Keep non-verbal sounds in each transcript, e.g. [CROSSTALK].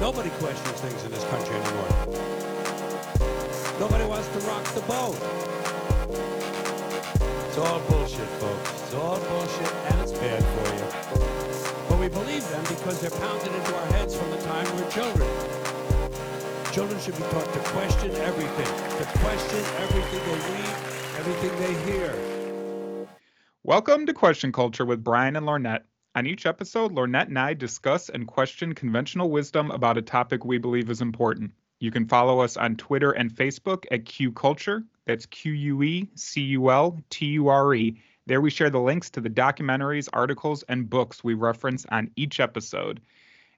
Nobody questions things in this country anymore. Nobody wants to rock the boat. It's all bullshit, folks. It's all bullshit, and it's bad for you. But we believe them because they're pounded into our heads from the time we're children. Children should be taught to question everything, to question everything they read, everything they hear. Welcome to Question Culture with Brian and Lornette. On each episode, Lornette and I discuss and question conventional wisdom about a topic we believe is important. You can follow us on Twitter and Facebook at Q Culture. That's Q U E C U L T U R E. There we share the links to the documentaries, articles, and books we reference on each episode.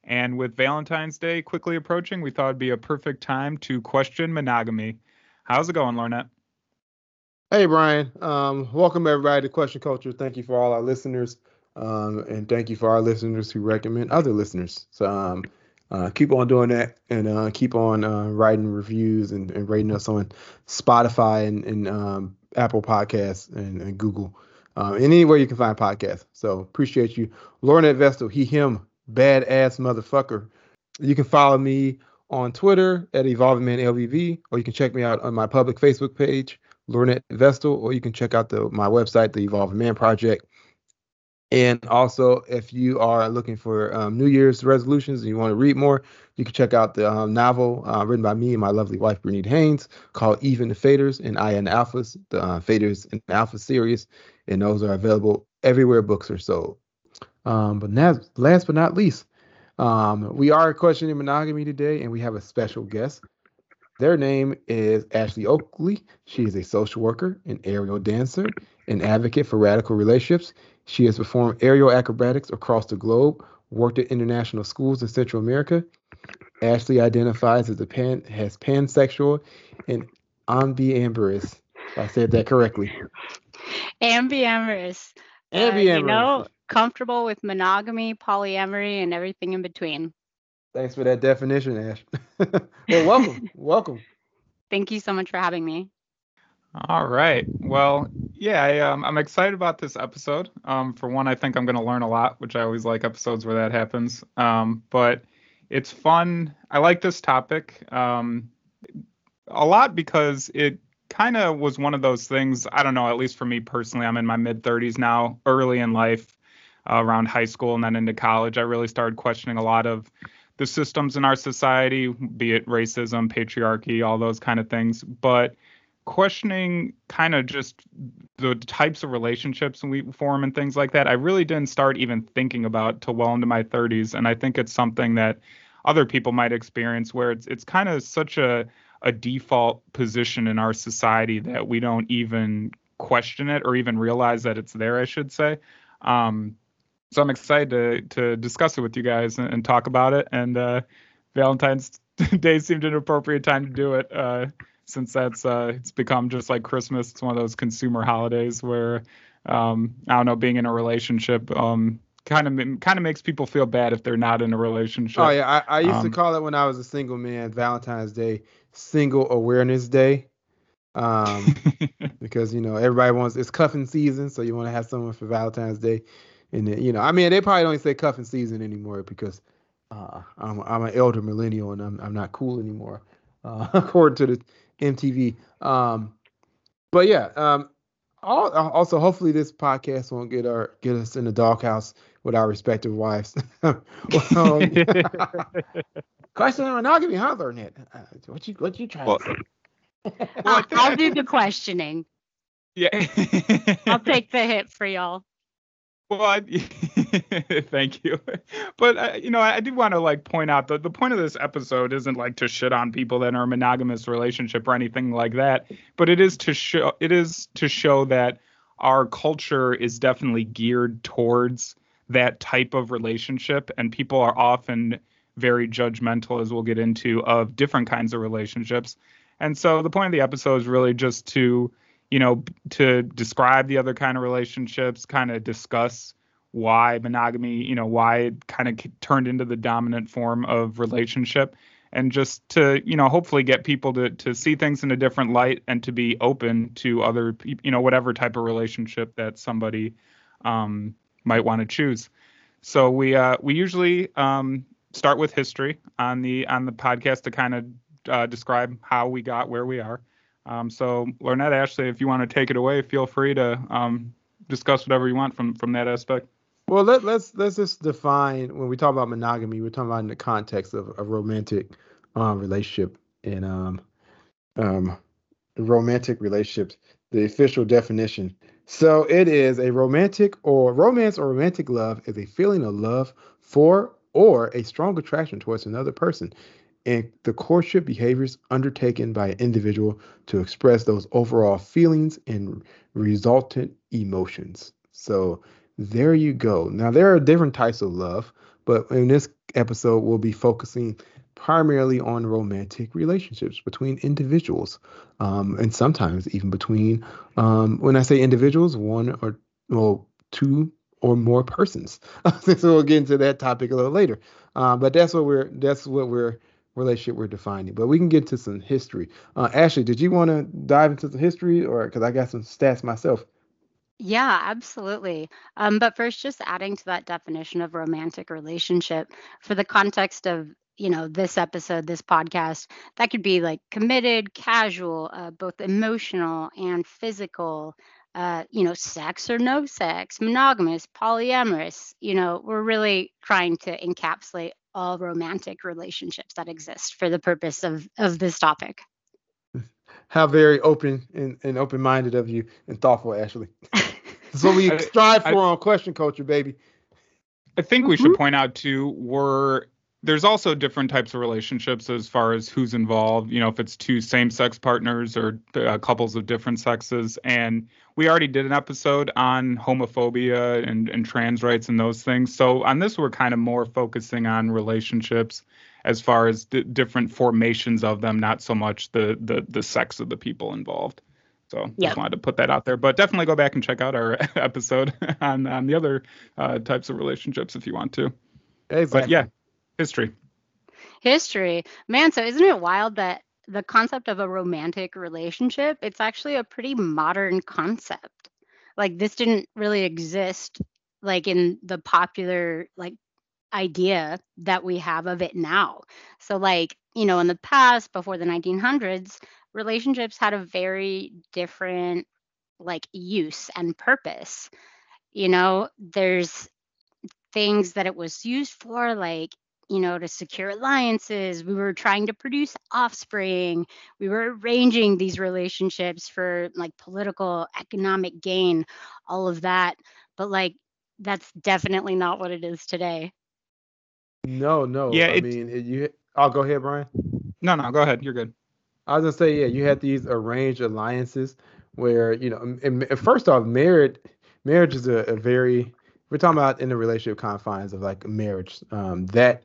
And with Valentine's Day quickly approaching, we thought it'd be a perfect time to question monogamy. How's it going, Lornette? Hey, Brian. Um, welcome everybody to Question Culture. Thank you for all our listeners. Um, and thank you for our listeners who recommend other listeners. So um, uh, keep on doing that and uh, keep on uh, writing reviews and, and, rating us on Spotify and, and um, Apple Podcasts and, and Google. Uh, and anywhere you can find podcasts. So appreciate you. Lornette Vestal, he, him, badass motherfucker. You can follow me on Twitter at Evolving Man LVV, or you can check me out on my public Facebook page, Lornette Vestal, or you can check out the my website, the Evolving Man Project and also, if you are looking for um, New Year's resolutions and you want to read more, you can check out the um, novel uh, written by me and my lovely wife, Bernita Haynes, called Even the Faders and I and Alphas, the uh, Faders and Alpha series. And those are available everywhere books are sold. Um, but now, last but not least, um, we are questioning monogamy today, and we have a special guest. Their name is Ashley Oakley. She is a social worker, an aerial dancer, an advocate for radical relationships, she has performed aerial acrobatics across the globe, worked at international schools in Central America. Ashley identifies as a pan has pansexual and ambiamorous. I said that correctly. Ambiamorous. Ambiamorous. Uh, you know, comfortable with monogamy, polyamory, and everything in between. Thanks for that definition, Ash. [LAUGHS] well, welcome. [LAUGHS] welcome. Thank you so much for having me. All right. Well, yeah, I, um, I'm excited about this episode. Um, for one, I think I'm going to learn a lot, which I always like episodes where that happens. Um, but it's fun. I like this topic um, a lot because it kind of was one of those things. I don't know, at least for me personally, I'm in my mid 30s now, early in life, uh, around high school and then into college. I really started questioning a lot of the systems in our society, be it racism, patriarchy, all those kind of things. But questioning kind of just the types of relationships we form and things like that, I really didn't start even thinking about till well into my 30s. And I think it's something that other people might experience where it's it's kind of such a a default position in our society that we don't even question it or even realize that it's there, I should say. Um, so I'm excited to to discuss it with you guys and, and talk about it. And uh, Valentine's [LAUGHS] Day seemed an appropriate time to do it. Uh, since that's uh, it's become just like Christmas. It's one of those consumer holidays where um, I don't know, being in a relationship um, kind of kind of makes people feel bad if they're not in a relationship. Oh yeah, I, I used um, to call it when I was a single man Valentine's Day, Single Awareness Day. Um, [LAUGHS] because you know everybody wants it's cuffing season, so you want to have someone for Valentine's Day, and then, you know I mean they probably don't say cuffing season anymore because uh, I'm I'm an elder millennial and I'm I'm not cool anymore, uh, [LAUGHS] according to the MTV. Um, but yeah, um, also hopefully this podcast won't get our get us in the doghouse with our respective wives. [LAUGHS] [LAUGHS] question on monogamy, huh, Lornette? Uh, what you what you trying well, to say? [LAUGHS] I'll, I'll do the questioning. Yeah. I'll take the hit for y'all. Well, [LAUGHS] I, thank you. But uh, you know, I, I do want to like point out that the point of this episode isn't like to shit on people that are monogamous relationship or anything like that. But it is to show it is to show that our culture is definitely geared towards that type of relationship, and people are often very judgmental, as we'll get into, of different kinds of relationships. And so the point of the episode is really just to you know, to describe the other kind of relationships, kind of discuss why monogamy, you know, why it kind of turned into the dominant form of relationship and just to, you know, hopefully get people to to see things in a different light and to be open to other you know, whatever type of relationship that somebody um, might want to choose. So we uh, we usually um, start with history on the on the podcast to kind of uh, describe how we got where we are. Um, so, Lornette, Ashley, if you want to take it away, feel free to um, discuss whatever you want from from that aspect. Well, let, let's let's just define when we talk about monogamy, we're talking about in the context of a romantic um, relationship and um, um, romantic relationships. The official definition. So it is a romantic or romance or romantic love is a feeling of love for or a strong attraction towards another person and the courtship behaviors undertaken by an individual to express those overall feelings and resultant emotions. So there you go. Now there are different types of love, but in this episode we'll be focusing primarily on romantic relationships between individuals, um, and sometimes even between, um, when I say individuals, one or well, two or more persons. [LAUGHS] so we'll get into that topic a little later. Uh, but that's what we're that's what we're relationship we're defining. But we can get to some history. Uh, Ashley, did you want to dive into the history, or because I got some stats myself? Yeah, absolutely. Um, but first, just adding to that definition of romantic relationship for the context of you know this episode this podcast that could be like committed casual uh, both emotional and physical uh, you know sex or no sex monogamous polyamorous you know we're really trying to encapsulate all romantic relationships that exist for the purpose of of this topic. [LAUGHS] How very open and, and open-minded of you and thoughtful ashley. [LAUGHS] That's what we strive for I, on question culture baby. I think we mm-hmm. should point out too we're there's also different types of relationships as far as who's involved you know if it's two same-sex partners or uh, couples of different sexes. And we already did an episode on homophobia and, and trans rights and those things. So on this we're kind of more focusing on relationships as far as the different formations of them not so much the the, the sex of the people involved. So yep. just wanted to put that out there. But definitely go back and check out our [LAUGHS] episode [LAUGHS] on, on the other uh, types of relationships if you want to. Exactly. but yeah History. History. Man, so isn't it wild that the concept of a romantic relationship, it's actually a pretty modern concept. Like this didn't really exist like in the popular like idea that we have of it now. So like, you know, in the past before the 1900s, relationships had a very different like use and purpose. You know, there's things that it was used for like you know, to secure alliances. We were trying to produce offspring. We were arranging these relationships for like political, economic gain, all of that. But like, that's definitely not what it is today. No, no. Yeah, I mean, it, you. I'll go ahead, Brian. No, no, go ahead. You're good. I was gonna say, yeah, you had these arranged alliances where you know, and, and first off, marriage, marriage is a, a very we're talking about in the relationship confines of like marriage. Um, that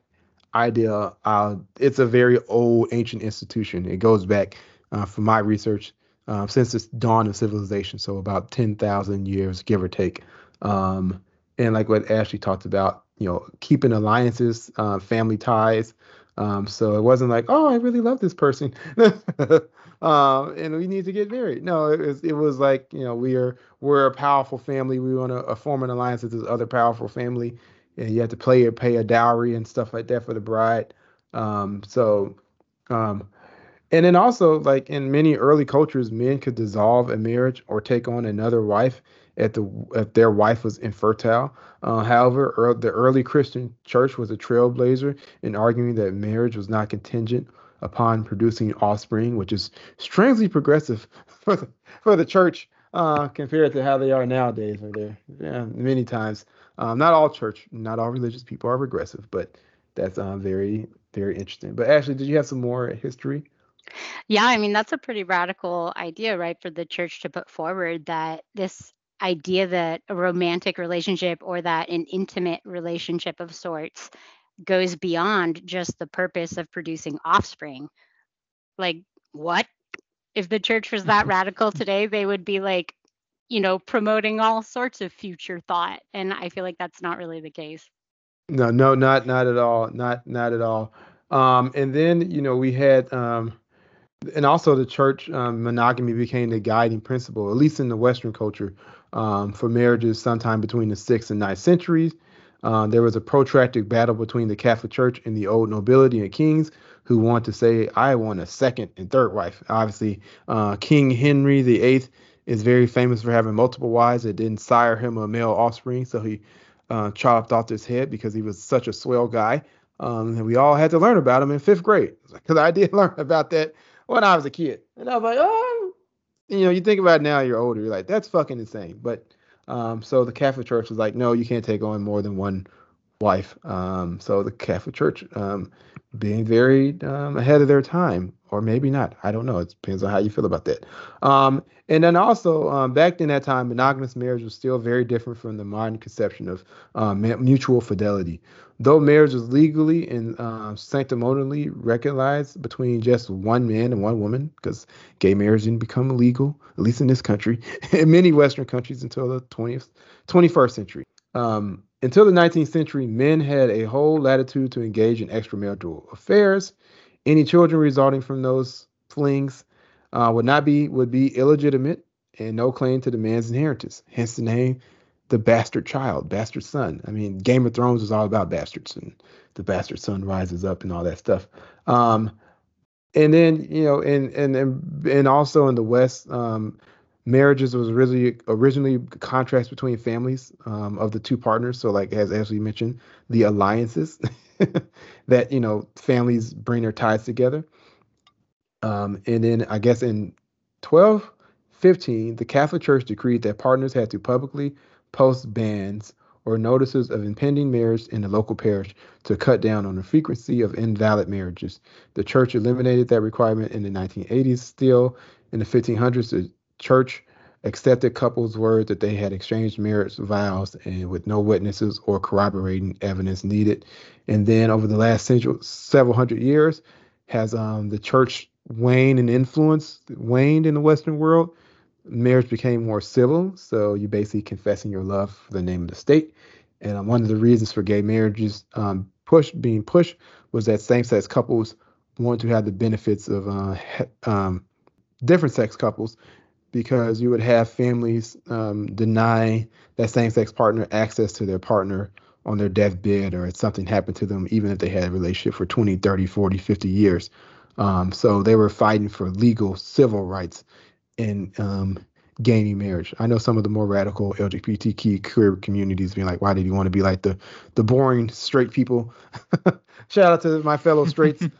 idea. Uh, it's a very old, ancient institution. It goes back, uh, from my research, uh, since the dawn of civilization, so about 10,000 years, give or take. Um, and like what Ashley talked about, you know, keeping alliances, uh, family ties. Um, so it wasn't like, oh, I really love this person, [LAUGHS] um, and we need to get married. No, it was it was like, you know, we are we're a powerful family. We want to uh, form an alliance with this other powerful family, and you have to pay or pay a dowry and stuff like that for the bride. Um, so, um, and then also like in many early cultures, men could dissolve a marriage or take on another wife if the if their wife was infertile. Uh, however, er, the early Christian church was a trailblazer in arguing that marriage was not contingent upon producing offspring, which is strangely progressive [LAUGHS] for the, for the church uh, compared to how they are nowadays. They're yeah, many times um, not all church, not all religious people are regressive, but that's uh, very, very interesting. But Ashley, did you have some more history? Yeah, I mean, that's a pretty radical idea, right, for the church to put forward that this idea that a romantic relationship or that an intimate relationship of sorts goes beyond just the purpose of producing offspring. Like, what? If the church was that [LAUGHS] radical today, they would be like, you know, promoting all sorts of future thought. And I feel like that's not really the case. No, no, not not at all. Not not at all. Um, and then you know we had um, and also the church um, monogamy became the guiding principle, at least in the Western culture, um, for marriages sometime between the sixth and ninth centuries. Uh, there was a protracted battle between the Catholic Church and the old nobility and kings who want to say, I want a second and third wife. Obviously, uh, King Henry VIII is very famous for having multiple wives that didn't sire him a male offspring, so he uh, chopped off his head because he was such a swell guy. Um, and we all had to learn about him in fifth grade [LAUGHS] because I did [LAUGHS] learn about that when I was a kid. And I was like, oh, you know, you think about it now, you're older, you're like, that's fucking insane. But um, so the Catholic Church was like, no, you can't take on more than one wife. Um, so the Catholic Church, um, being very um, ahead of their time, or maybe not. I don't know. It depends on how you feel about that. Um, and then also, um, back in that time, monogamous marriage was still very different from the modern conception of um, mutual fidelity. Though marriage was legally and uh, sanctimonially recognized between just one man and one woman, because gay marriage didn't become illegal, at least in this country, [LAUGHS] in many Western countries until the 20th, 21st century. Um, until the 19th century, men had a whole latitude to engage in extramarital affairs. Any children resulting from those flings uh, would not be would be illegitimate and no claim to the man's inheritance. Hence the name, the bastard child, bastard son. I mean, Game of Thrones is all about bastards and the bastard son rises up and all that stuff. Um, and then you know, and and and, and also in the West, um, marriages was originally originally contracts between families um, of the two partners. So like as Ashley mentioned, the alliances [LAUGHS] that you know families bring their ties together. Um, and then I guess in 1215, the Catholic Church decreed that partners had to publicly post banns or notices of impending marriage in the local parish to cut down on the frequency of invalid marriages. The church eliminated that requirement in the 1980s. Still, in the 1500s, the church accepted couples' word that they had exchanged marriage vows and with no witnesses or corroborating evidence needed. And then over the last century, several hundred years, has um, the church waned in influence, waned in the Western world. Marriage became more civil, so you're basically confessing your love for the name of the state. And um, one of the reasons for gay marriages um, push being pushed was that same-sex couples wanted to have the benefits of uh, um, different sex couples because you would have families um, deny that same-sex partner access to their partner on their deathbed or if something happened to them even if they had a relationship for 20 30 40 50 years. Um, so they were fighting for legal civil rights in um, gaining marriage. I know some of the more radical lgbtq queer communities being like why did you want to be like the the boring straight people? [LAUGHS] Shout out to my fellow straights. [LAUGHS]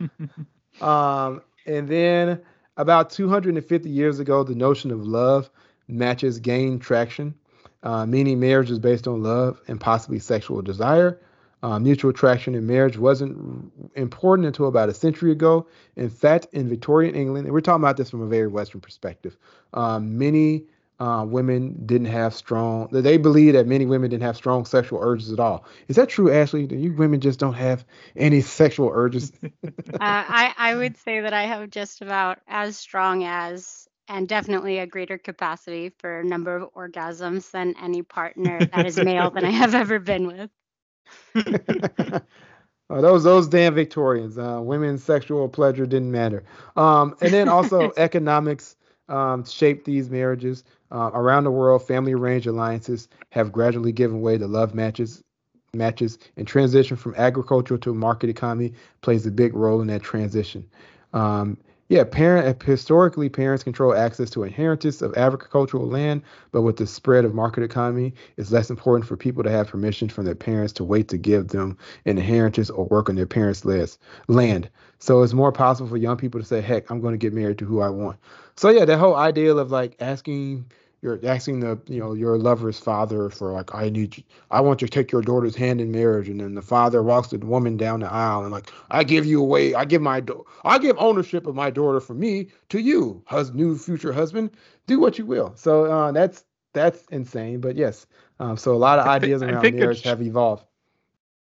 Um, and then about 250 years ago, the notion of love matches gained traction, uh, meaning marriage is based on love and possibly sexual desire. Uh, mutual attraction in marriage wasn't important until about a century ago. In fact, in Victorian England, and we're talking about this from a very Western perspective, um, many uh, women didn't have strong. They believe that many women didn't have strong sexual urges at all. Is that true, Ashley? Do you women just don't have any sexual urges? [LAUGHS] uh, I I would say that I have just about as strong as, and definitely a greater capacity for a number of orgasms than any partner that is male than I have ever been with. [LAUGHS] [LAUGHS] Oh, those those damn Victorians. Uh, women's sexual pleasure didn't matter. Um, and then also economics um, shaped these marriages. Uh, around the world, family arranged alliances have gradually given way to love matches. Matches and transition from agricultural to market economy plays a big role in that transition. Um, yeah, parent historically parents control access to inheritance of agricultural land, but with the spread of market economy, it's less important for people to have permission from their parents to wait to give them an inheritance or work on their parents' land. So it's more possible for young people to say, "Heck, I'm going to get married to who I want." So yeah, that whole idea of like asking you're asking the you know your lover's father for like I need you, I want you to take your daughter's hand in marriage, and then the father walks the woman down the aisle and like I give you away, I give my do- I give ownership of my daughter from me to you, hus- new future husband. Do what you will. So uh, that's that's insane, but yes. Um, so a lot of ideas around marriage have evolved.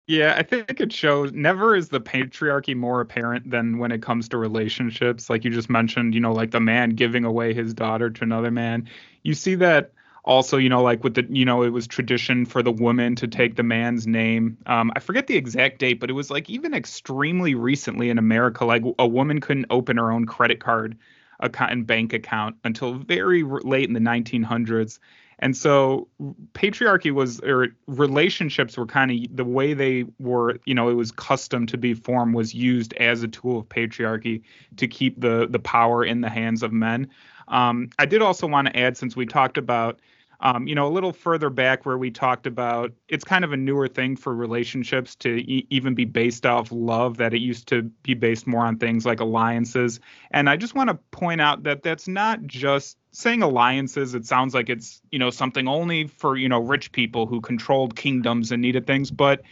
Yeah, I think it shows never is the patriarchy more apparent than when it comes to relationships. Like you just mentioned, you know, like the man giving away his daughter to another man. You see that also, you know, like with the, you know, it was tradition for the woman to take the man's name. Um, I forget the exact date, but it was like even extremely recently in America, like a woman couldn't open her own credit card account and bank account until very late in the 1900s And so patriarchy was or relationships were kind of the way they were, you know, it was custom to be formed was used as a tool of patriarchy to keep the the power in the hands of men. Um, I did also want to add, since we talked about um, you know, a little further back where we talked about it's kind of a newer thing for relationships to e- even be based off love, that it used to be based more on things like alliances. And I just want to point out that that's not just saying alliances. It sounds like it's, you know, something only for, you know, rich people who controlled kingdoms and needed things. But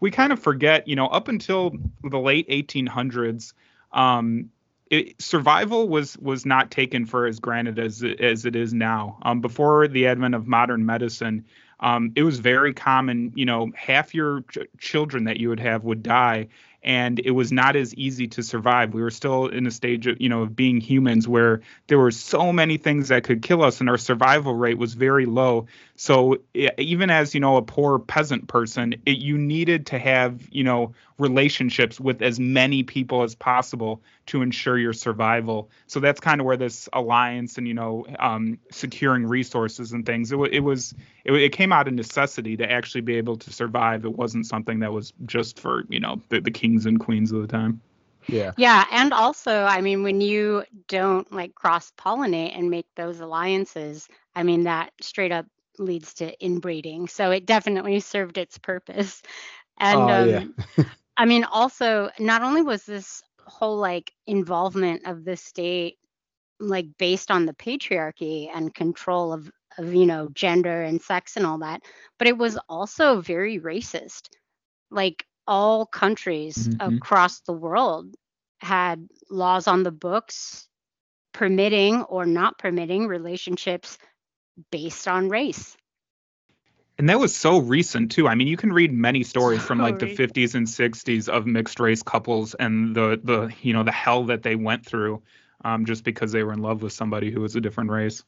we kind of forget, you know, up until the late 1800s, um, it, survival was was not taken for as granted as as it is now. Um, before the advent of modern medicine, um, it was very common. You know, half your ch- children that you would have would die, and it was not as easy to survive. We were still in a stage of, you know, of being humans where there were so many things that could kill us and our survival rate was very low. So even as, you know, a poor peasant person, it, you needed to have, you know, relationships with as many people as possible to ensure your survival. So that's kind of where this alliance and, you know, um, securing resources and things, it, it was, it, it came out of necessity to actually be able to survive. It wasn't something that was just for, you know, the, the kings and queens of the time. Yeah. Yeah, and also, I mean, when you don't like cross pollinate and make those alliances, I mean, that straight up leads to inbreeding. So it definitely served its purpose. And Oh, um, yeah. I mean, also, not only was this whole like involvement of the state like based on the patriarchy and control of of you know gender and sex and all that, but it was also very racist. Like all countries Mhm. across the world had laws on the books permitting or not permitting relationships based on race. And that was so recent too. I mean, you can read many stories from like the 50s and 60s of mixed race couples and the the you know the hell that they went through um, just because they were in love with somebody who was a different race.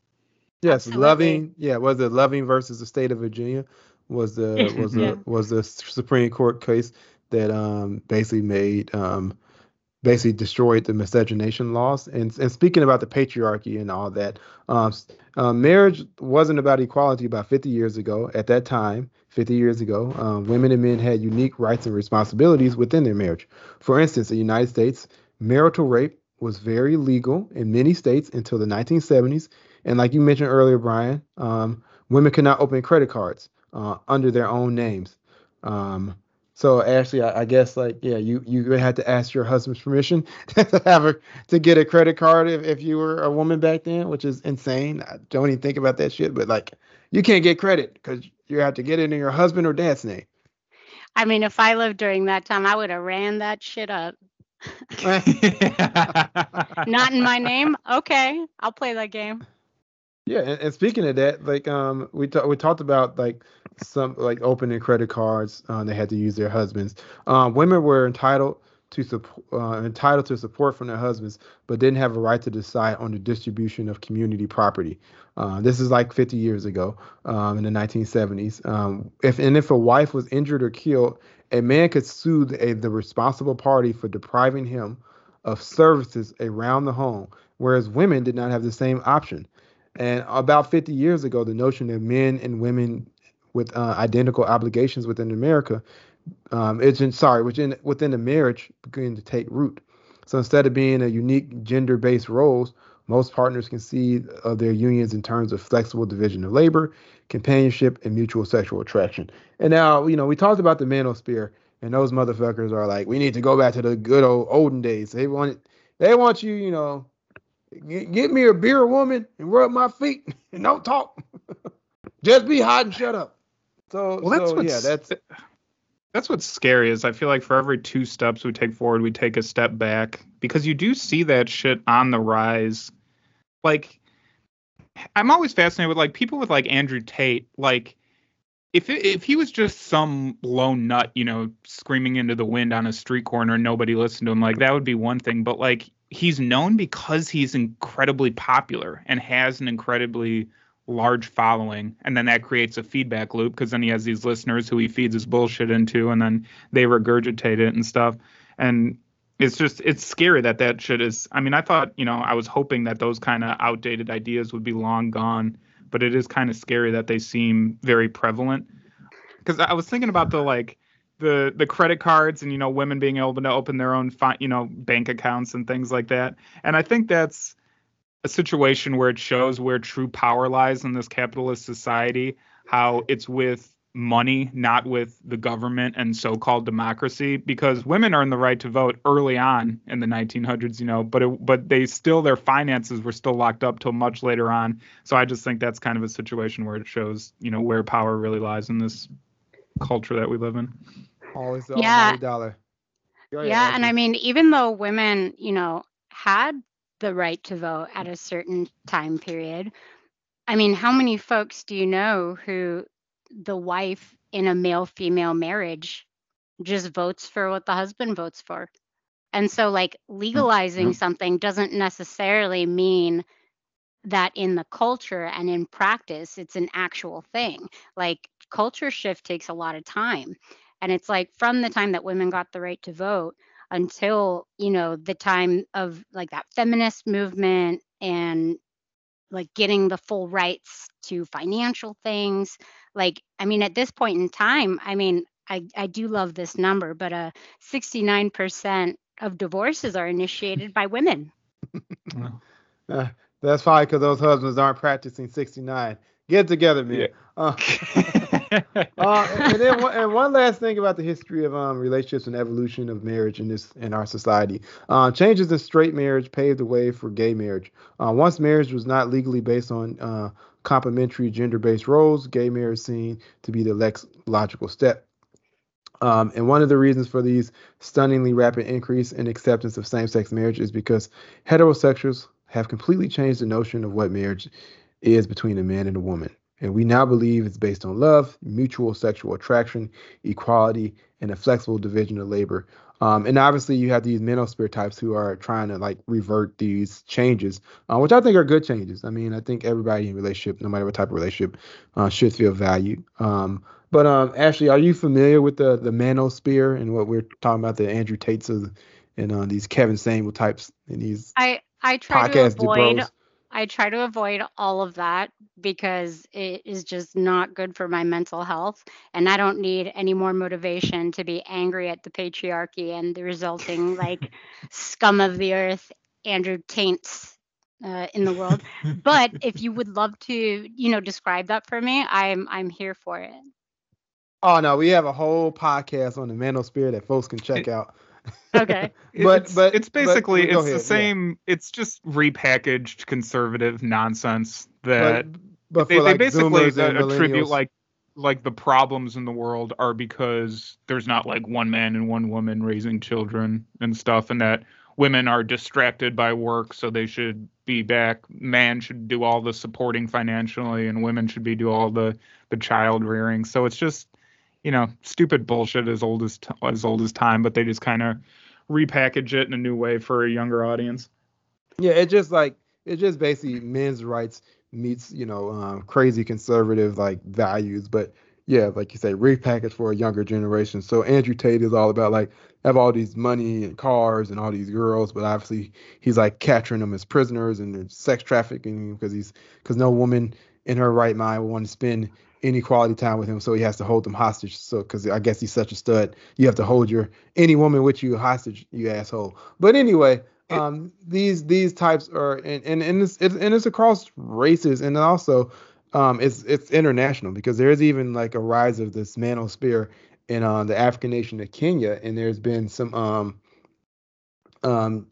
Yes, Absolutely. loving. Yeah, was it Loving versus the state of Virginia? Was the [LAUGHS] was the Yeah. was the Supreme Court case that um basically made um basically destroyed the miscegenation laws. And and speaking about the patriarchy and all that, um, uh, marriage wasn't about equality about 50 years ago. At that time, 50 years ago, um, women and men had unique rights and responsibilities within their marriage. For instance, in the United States, marital rape was very legal in many states until the 1970s. And like you mentioned earlier, Brian, um, women could not open credit cards uh, under their own names. Um, so Ashley, I, I guess like yeah, you you had to ask your husband's permission [LAUGHS] to have a to get a credit card if, if you were a woman back then, which is insane. I don't even think about that shit, but like you can't get credit because you have to get it in your husband or dad's name. I mean, if I lived during that time, I would have ran that shit up. [LAUGHS] Not in my name? Okay, I'll play that game. Yeah, and, and speaking of that, like um, we ta- we talked about like some like opening credit cards. Uh, they had to use their husbands. Um, women were entitled to support uh, entitled to support from their husbands, but didn't have a right to decide on the distribution of community property. Uh, this is like 50 years ago, um, in the 1970s. Um, if and if a wife was injured or killed, a man could sue the, a, the responsible party for depriving him of services around the home, whereas women did not have the same option. And about 50 years ago, the notion that men and women with uh, identical obligations within America, um, it's in, sorry, within within the marriage began to take root. So instead of being a unique gender-based roles, most partners conceive of their unions in terms of flexible division of labor, companionship, and mutual sexual attraction. And now, you know, we talked about the manosphere, and those motherfuckers are like, we need to go back to the good old olden days. They want, they want you, you know, get me a beer woman and rub my feet [LAUGHS] and don't talk. [LAUGHS] Just be hot and shut up. So, Well, that's so what's yeah, that's that's what's scary is I feel like for every two steps we take forward, we take a step back because you do see that shit on the rise. Like, I'm always fascinated with like people with like Andrew Tate. Like, if it, if he was just some lone nut, you know, screaming into the wind on a street corner and nobody listened to him, like that would be one thing. But like, he's known because he's incredibly popular and has an incredibly large following and then that creates a feedback loop because then he has these listeners who he feeds his bullshit into and then they regurgitate it and stuff and it's just it's scary that that shit is i mean i thought you know i was hoping that those kind of outdated ideas would be long gone but it is kind of scary that they seem very prevalent. Because I was thinking about the like the the credit cards and you know women being able to open their own fi- you know bank accounts and things like that, and I think that's a situation where it shows where true power lies in this capitalist society. How it's with money, not with the government and so-called democracy, because women earned the right to vote early on in the 1900s, you know, but it, but they still their finances were still locked up till much later on. So I just think that's kind of a situation where it shows, you know, where power really lies in this culture that we live in. Always the Yeah. dollar. Go ahead, yeah, and I mean, even though women, you know, had the right to vote at a certain time period, I mean, how many folks do you know who the wife in a male female marriage just votes for what the husband votes for? And so, like, legalizing yeah. something doesn't necessarily mean that in the culture and in practice, it's an actual thing. Like, culture shift takes a lot of time. And it's like from the time that women got the right to vote until, you know, the time of like that feminist movement and like getting the full rights to financial things. Like, I mean, at this point in time, I mean, I, I do love this number, but uh, 69% of divorces are initiated by women. [LAUGHS] Uh, that's probably because those husbands aren't practicing 69. Get together, man. Yeah. Uh, [LAUGHS] [LAUGHS] uh, and, then one, and one last thing about the history of um, relationships and evolution of marriage in this in our society. Uh, changes in straight marriage paved the way for gay marriage. Uh, once marriage was not legally based on uh, complementary gender-based roles, gay marriage seemed to be the next logical step. Um, and one of the reasons for these stunningly rapid increase in acceptance of same-sex marriage is because heterosexuals have completely changed the notion of what marriage is between a man and a woman. And we now believe it's based on love, mutual sexual attraction, equality, and a flexible division of labor. Um, and obviously, you have these manosphere types who are trying to like revert these changes, uh, which I think are good changes. I mean, I think everybody in relationship, no matter what type of relationship, uh, should feel valued. Um, but um, Ashley, are you familiar with the the manosphere and what we're talking about, the Andrew Tates of, and uh, these Kevin Samuels types and these I I try to avoid bros? I try to avoid all of that because it is just not good for my mental health. And I don't need any more motivation to be angry at the patriarchy and the resulting like [LAUGHS] scum of the earth, Andrew Taints uh, in the world. But [LAUGHS] if you would love to, you know, describe that for me, I'm I'm here for it. Oh no, we have a whole podcast on the manosphere that folks can check out. Okay. [LAUGHS] But- it's, but- it's basically but it's ahead, the yeah. same. It's just repackaged conservative nonsense that but they, for they basically Zoomers and uh, attribute like like the problems in the world are because there's not like one man and one woman raising children and stuff, and that women are distracted by work, so they should be back. Man should do all the supporting financially, and women should be do all the the child rearing. So it's just you know stupid bullshit as old as t- as old as time, but they just kind of repackage it in a new way for a younger audience. yeah, it just like it just basically men's rights meets you know um, crazy conservative like values, but yeah, like you say, repackaged for a younger generation. So Andrew Tate is all about like have all these money and cars and all these girls, but obviously he's like capturing them as prisoners and sex trafficking because he's because no woman in her right mind would want to spend any quality time with him, so he has to hold them hostage. So because I guess he's such a stud, you have to hold your any woman with you hostage, you asshole. But anyway, um, these these types are and and and it's, it's and it's across races and also um it's it's international because there is even like a rise of this manosphere in uh, the African nation of Kenya, and there's been some um um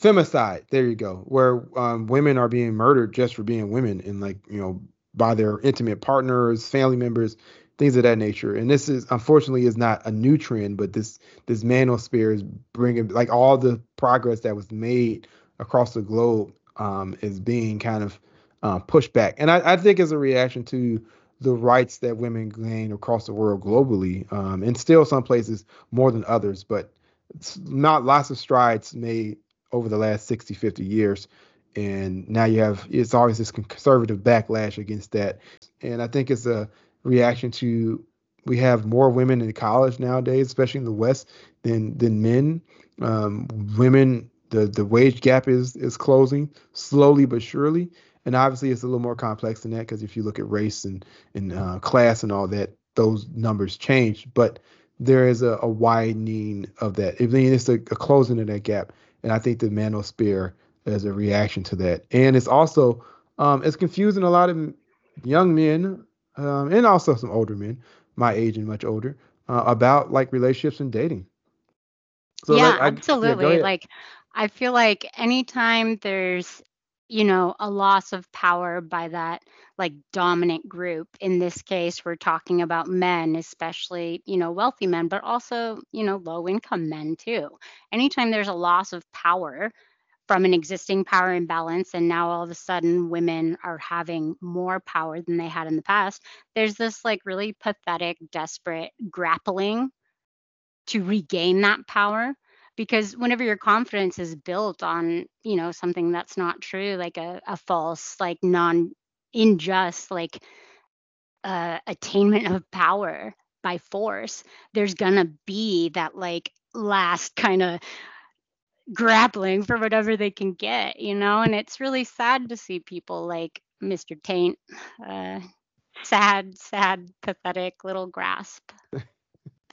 femicide. There you go, where um women are being murdered just for being women and like you know by their intimate partners, family members, things of that nature. And this is unfortunately is not a new trend, but this this manosphere is bringing like all the progress that was made across the globe um, is being kind of uh, pushed back. And I, I think as a reaction to the rights that women gain across the world globally, um, and still some places more than others, but not lots of strides made over the last 60, 50 years. And now you have, it's always this conservative backlash against that. And I think it's a reaction to, we have more women in college nowadays, especially in the West, than than men. Um, women, the the wage gap is is closing slowly but surely, And obviously, it's a little more complex than that because if you look at race and and uh, class and all that, those numbers change. But there is a, a widening of that. I mean, it's a, a, closing of that gap, and I think the manosphere is a reaction to that. And it's also um, it's confusing a lot of young men um, and also some older men, my age and much older, uh, about like relationships and dating. So yeah, like, I, absolutely. Yeah, like I feel like anytime there's you know a loss of power by that like dominant group in this case we're talking about men especially you know wealthy men but also you know low income men too anytime there's a loss of power from an existing power imbalance and now all of a sudden women are having more power than they had in the past there's this like really pathetic desperate grappling to regain that power. Because whenever your confidence is built on you know something that's not true like a, a false like non unjust like uh, attainment of power by force there's gonna be that like last kind of grappling for whatever they can get you know and it's really sad to see people like mr taint uh, sad sad pathetic little grasp [LAUGHS]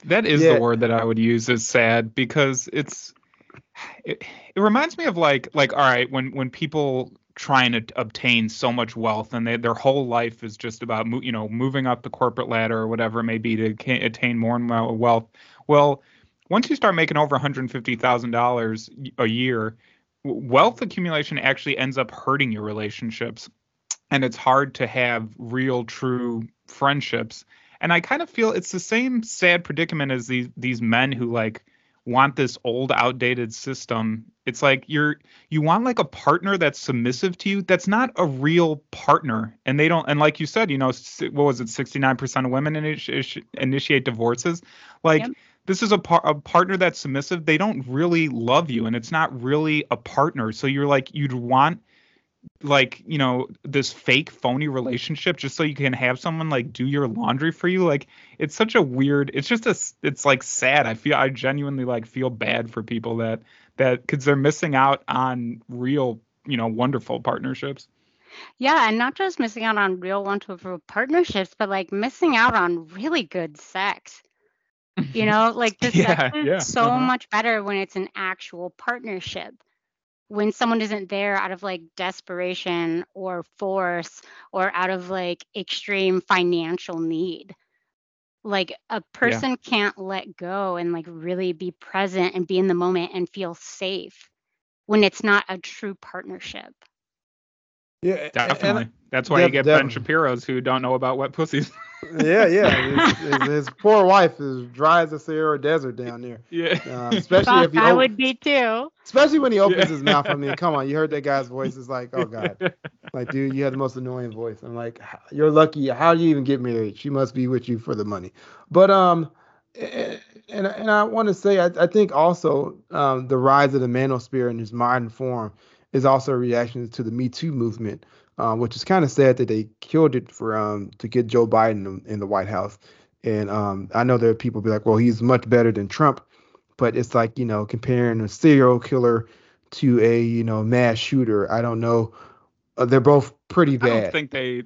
that is yeah. the word that I would use as sad because it's it, it reminds me of like like all right when when people trying to obtain so much wealth and they, their whole life is just about you know moving up the corporate ladder or whatever it may be to attain more and more wealth well once you start making over $150,000 a year wealth accumulation actually ends up hurting your relationships and it's hard to have real true friendships and I kind of feel it's the same sad predicament as these these men who like want this old outdated system. It's like you're you want like a partner that's submissive to you. That's not a real partner, and they don't. And like you said, you know, what was it? Sixty nine percent of women initi- initiate divorces. Like. Yep this is a, par- a partner that's submissive they don't really love you and it's not really a partner. So you're like you'd want like you know this fake phony relationship just so you can have someone like do your laundry for you. Like it's such a weird it's just a it's like sad. I feel i genuinely like feel bad for people that that because they're missing out on real you know wonderful partnerships. Yeah and not just missing out on real wonderful partnerships but like missing out on really good sex you know like [LAUGHS] the yeah, sex is yeah. so uh-huh. much better when it's an actual partnership when someone isn't there out of like desperation or force or out of like extreme financial need like a person yeah. can't let go and like really be present and be in the moment and feel safe when it's not a true partnership yeah definitely that's why you get Ben Shapiro's who don't know about wet pussies [LAUGHS] yeah, yeah. His, his, his, [LAUGHS] poor wife is dry as the Sahara Desert down there. Yeah. Uh, especially if he I op- would be too. Especially when he opens yeah. his mouth. I mean, come on, you heard that guy's voice. It's like, oh god, [LAUGHS] like dude, you had the most annoying voice. I'm like, you're lucky. How do you even get married? She must be with you for the money. But um, and and I want to say, I, I think also um, the rise of the manosphere in his modern form is also a reaction to the Me Too movement um, which is kind of sad that they killed it for um, to get Joe Biden in the White House. And um, I know there are people be like, well, he's much better than Trump, but it's like you know comparing a serial killer to a you know mass shooter. I don't know. Uh, they're both pretty bad. I don't think they.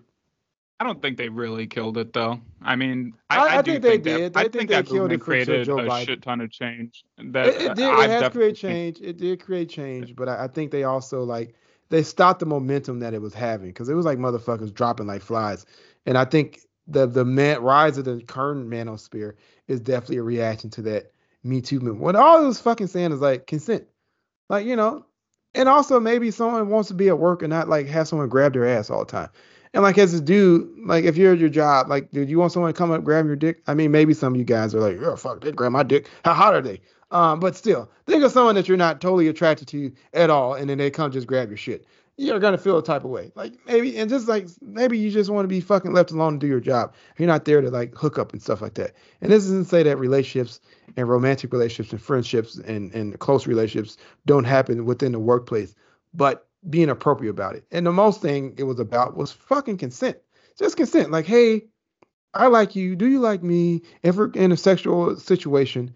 I don't think they really killed it though. I mean, I, I, I, I think, think they did. That, I think, think that killed it created Joe a Biden. shit ton of change. That it, it did. It has created change. It did create change, but I, think they also like they stopped the momentum that it was having because it was like motherfuckers dropping like flies. And I think the the man, rise of the current manosphere is definitely a reaction to that Me Too movement. What all it was fucking saying is like consent, like you know, and also maybe someone wants to be at work and not like have someone grab their ass all the time. And like as a dude, like if you're at your job, like dude, you want someone to come up grab your dick? I mean, maybe some of you guys are like, oh fuck, they grab my dick. How hot are they? Um, but still, think of someone that you're not totally attracted to at all, and then they come just grab your shit. You're gonna feel a type of way. Like maybe, and just like maybe you just want to be fucking left alone to do your job. You're not there to like hook up and stuff like that. And this doesn't say that relationships and romantic relationships and friendships and and close relationships don't happen within the workplace, but being appropriate about it. And the most thing it was about was fucking consent. Just consent. Like, hey, I like you. Do you like me? If we're in a sexual situation,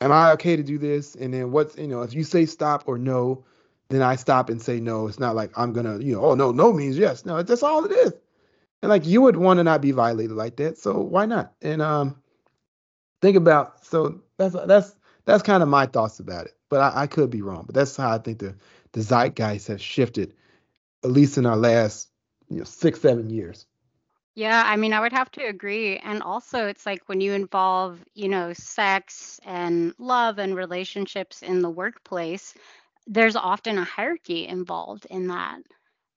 am I okay to do this? And then what's you know, if you say stop or no, then I stop and say no. It's not like I'm gonna, you know, oh no, no means yes. No, that's all it is. And like you would want to not be violated like that, so why not? And um, think about so that's that's that's kind of my thoughts about it. But I, I could be wrong. But that's how I think the the zeitgeist has shifted, at least in our last you know six seven years. Yeah, I mean, I would have to agree. And also, it's like when you involve, you know, sex and love and relationships in the workplace, there's often a hierarchy involved in that.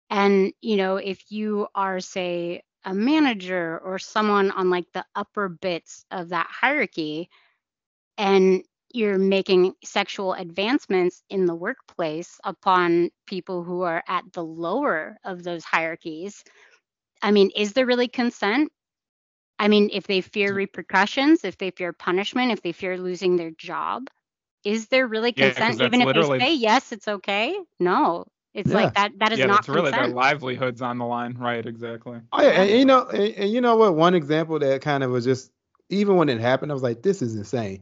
And, you know, if you are, say, a manager or someone on like the upper bits of that hierarchy, and you're making sexual advancements in the workplace upon people who are at the lower of those hierarchies, I mean, is there really consent? I mean, if they fear repercussions, if they fear punishment, if they fear losing their job, is there really Yeah, consent? 'cause that's Even if they say yes, it's okay. No, it's Yeah. like that. That is yeah, not that's really their livelihoods on the line, right? Exactly. Oh yeah, and, and you know, and, and you know what? One example that kind of was just even when it happened, I was like, this is insane.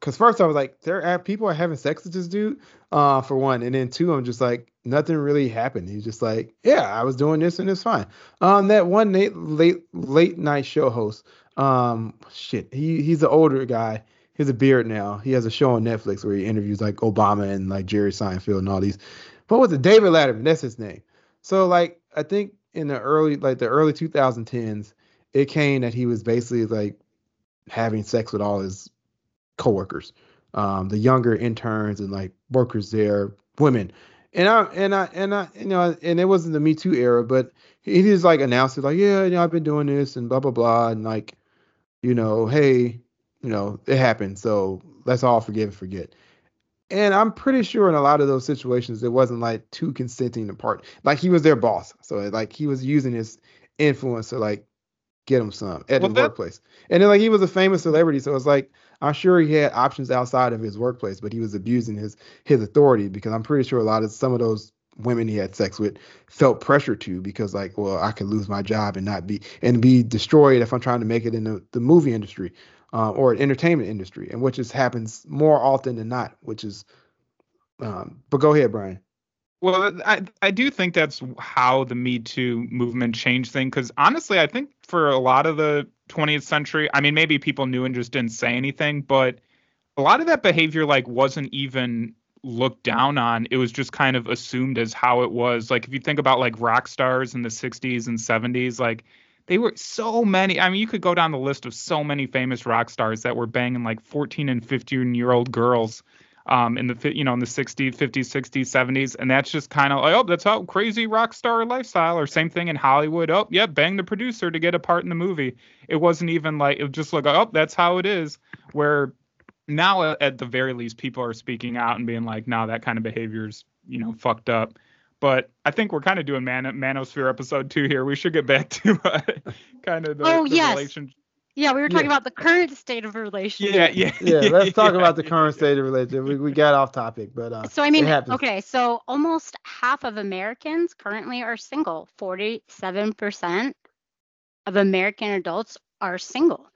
Because first I was like, there are people are having sex with this dude, uh, for one, and then two, I'm just like, nothing really happened. He's just like, yeah, I was doing this and it's fine. Um, that one late late late night show host, um, shit, he he's an older guy. He has a beard now. He has a show on Netflix where he interviews like Obama and like Jerry Seinfeld and all these. What was it? David Letterman. That's his name. So like I think in the early like the early 2010s, it came that he was basically like having sex with all his coworkers, um, the younger interns and like workers there, women. And I and I and I you know and it wasn't the Me Too era, but he just like announced it like yeah you know I've been doing this and blah blah blah and like you know hey you know it happened so let's all forgive and forget. And I'm pretty sure in a lot of those situations, it wasn't like two consenting to part. Like he was their boss, so like he was using his influence to like get him some at Well, his that- workplace. And then like he was a famous celebrity, so it's like I'm sure he had options outside of his workplace, but he was abusing his his authority because I'm pretty sure a lot of some of those women he had sex with felt pressure to because like well I could lose my job and not be and be destroyed if I'm trying to make it in the, the movie industry uh, or an entertainment industry and which is happens more often than not which is um but go ahead Brian Well, I I do think that's how the Me Too movement changed things. Because honestly, I think for a lot of the 20th century, I mean, maybe people knew and just didn't say anything, but a lot of that behavior like wasn't even looked down on. It was just kind of assumed as how it was. Like if you think about like rock stars in the 60s and 70s, like they were so many. I mean, you could go down the list of so many famous rock stars that were banging like 14 and 15 year old girls um, in the you know in the 60s, 50s, 60s, 70s, and that's just kind of like oh that's how crazy rock star lifestyle. Or same thing in Hollywood. Oh yeah, bang the producer to get a part in the movie. It wasn't even like it was just like oh that's how it is. Where now at the very least people are speaking out and being like no that kind of behavior's you know fucked up. But I think we're kind of doing man- manosphere episode two here. We should get back [LAUGHS] to uh, kind of the, Oh, the yes. relationship. Yeah, we were talking Yeah. about the current state of relationship. Yeah, yeah, [LAUGHS] yeah let's talk yeah. about the [LAUGHS] current state of relationship we, we got off topic but uh So I mean, happens. okay, so almost half of Americans currently are single. 47% of American adults are single.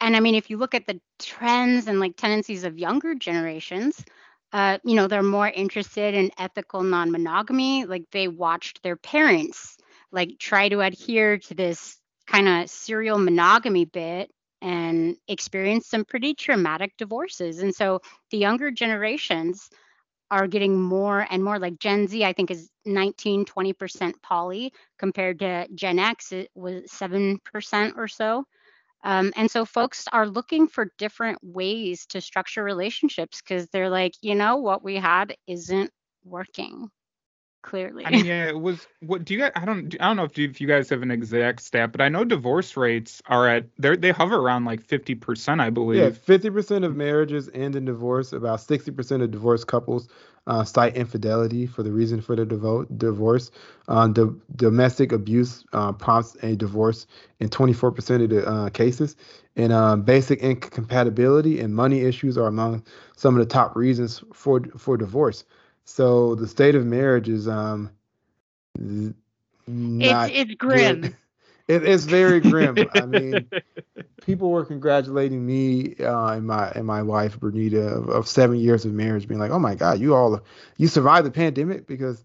And I mean, if you look at the trends and like tendencies of younger generations, uh, you know, they're more interested in ethical non-monogamy. Like they watched their parents like try to adhere to this kind of serial monogamy bit and experienced some pretty traumatic divorces. And so the younger generations are getting more and more like Gen Z, I think is 19, 20% poly compared to Gen X, it was 7% or so. Um, and so folks are looking for different ways to structure relationships because they're like, you know, what we had isn't working clearly. I mean, [LAUGHS] yeah, it was. What do you guys? I don't. I don't know if you, if you guys have an exact stat, but I know divorce rates are at they they hover around like fifty percent, I believe. Yeah, fifty percent of marriages end in divorce. About sixty percent of divorced couples uh, cite infidelity for the reason for the devo- divorce. Do- domestic abuse uh, prompts a divorce in twenty-four percent of the uh, cases. And uh, basic incompatibility and money issues are among some of the top reasons for for divorce. So the state of marriage is um, not it's it's good. grim. [LAUGHS] it, it's very grim. I mean, [LAUGHS] people were congratulating me uh, and my and my wife Bernita of, of, seven years of marriage, being like, "Oh my God, you all you survived the pandemic." Because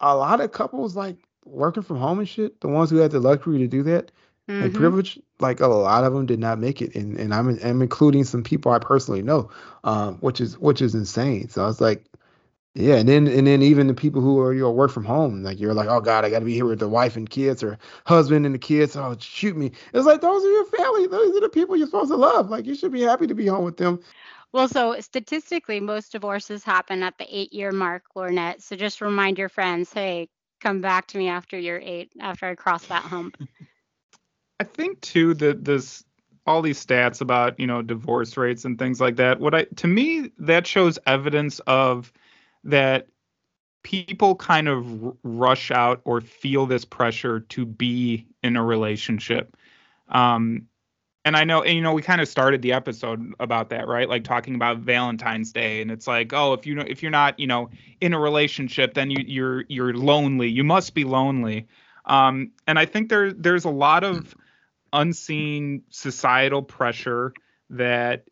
a lot of couples like working from home and shit, the ones who had the luxury to do that mm-hmm. and privilege, like a lot of them did not make it, and and I'm I'm including some people I personally know, um, which is which is insane. So I was like, yeah, and then and then even the people who are you know work from home, like you're like, oh God, I got to be here with the wife and kids or husband and the kids. Oh, shoot me! It's like those are your family. Those are the people you're supposed to love. Like you should be happy to be home with them. Well, so statistically, most divorces happen at the eight-year mark, Lornett. So just remind your friends, hey, come back to me after you're eight, after I cross that hump. I think too that this all these stats about you know divorce rates and things like that. What I to me that shows evidence of that people kind of rush out or feel this pressure to be in a relationship. Um, and I know, and, you know, we kind of started the episode about that, right? Like talking about Valentine's Day, and it's like, oh, if you know, if you're not, you know, in a relationship, then you, you're you're lonely. You must be lonely. Um, and I think there there's a lot of unseen societal pressure that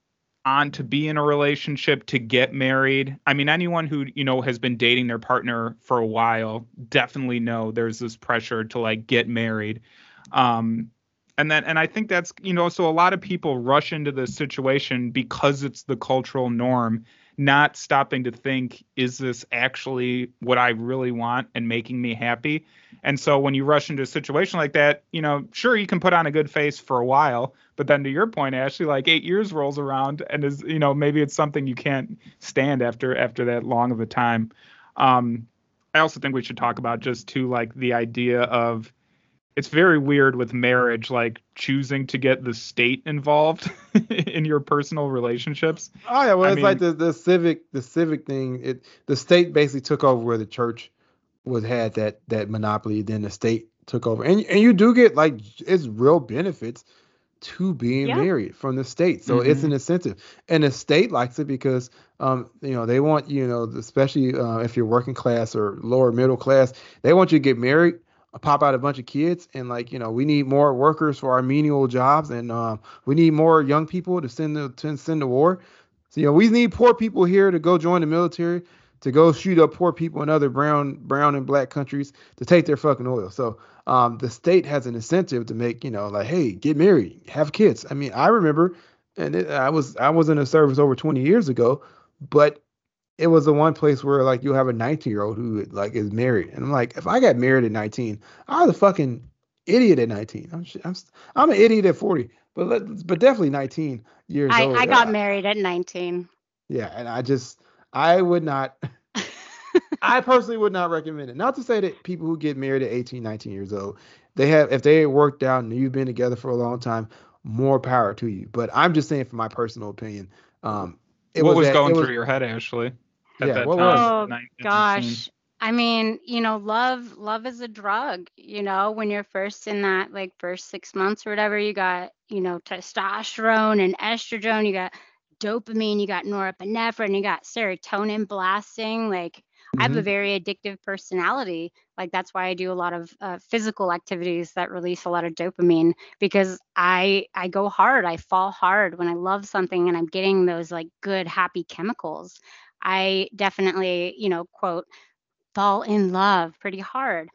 on to be in a relationship to get married. I mean anyone who you know has been dating their partner for a while definitely know there's this pressure to like get married. Um and then and i think that's you know so a lot of people rush into this situation because it's the cultural norm not stopping to think is this actually what i really want and making me happy and so when you rush into a situation like that you know sure you can put on a good face for a while but then to your point, Ashley, like eight years rolls around and is, you know, maybe it's something you can't stand after after that long of a time. Um, I also think we should talk about just too like the idea of it's very weird with marriage, like choosing to get the state involved [LAUGHS] in your personal relationships. Oh yeah, well I it's mean, like the, the civic the civic thing. It the state basically took over where the church was had that that monopoly. Then the state took over, and and you do get like it's real benefits to being yeah. married from the state. So mm-hmm. it's an incentive. And the state likes it because um, you know, they want, you know, especially uh, if you're working class or lower middle class, they want you to get married, pop out a bunch of kids, and like, you know, we need more workers for our menial jobs, and um, we need more young people to send the to send the war. So you know, we need poor people here to go join the military to go shoot up poor people in other brown brown and black countries to take their fucking oil. So um, the state has an incentive to make you know like hey get married have kids. I mean I remember and it, I was I was in a service over 20 years ago, but it was the one place where like you have a 19 year old who like is married and I'm like if I got married at 19 I was a fucking idiot at 19. I'm I'm, I'm an idiot at 40, but but definitely 19 years I, old. I got married at 19. Yeah, and I just I would not. [LAUGHS] I personally would not recommend it. Not to say that people who get married at 18, 19 years old, they have if they worked out and you've been together for a long time, more power to you. But I'm just saying from my personal opinion. Um, what was, was going through your head, Ashley? yeah, what was? Oh gosh. I mean, you know, love love is a drug, you know, when you're first in that like first 6 months or whatever, you got, you know, testosterone and estrogen, you got dopamine, you got norepinephrine, you got serotonin blasting. Like mm-hmm. I have a mm-hmm. very addictive personality. Like that's why I do a lot of uh, physical activities that release a lot of dopamine because I I go hard. I fall hard when I love something and I'm getting those like good happy chemicals. I definitely, you know, quote, fall in love pretty hard.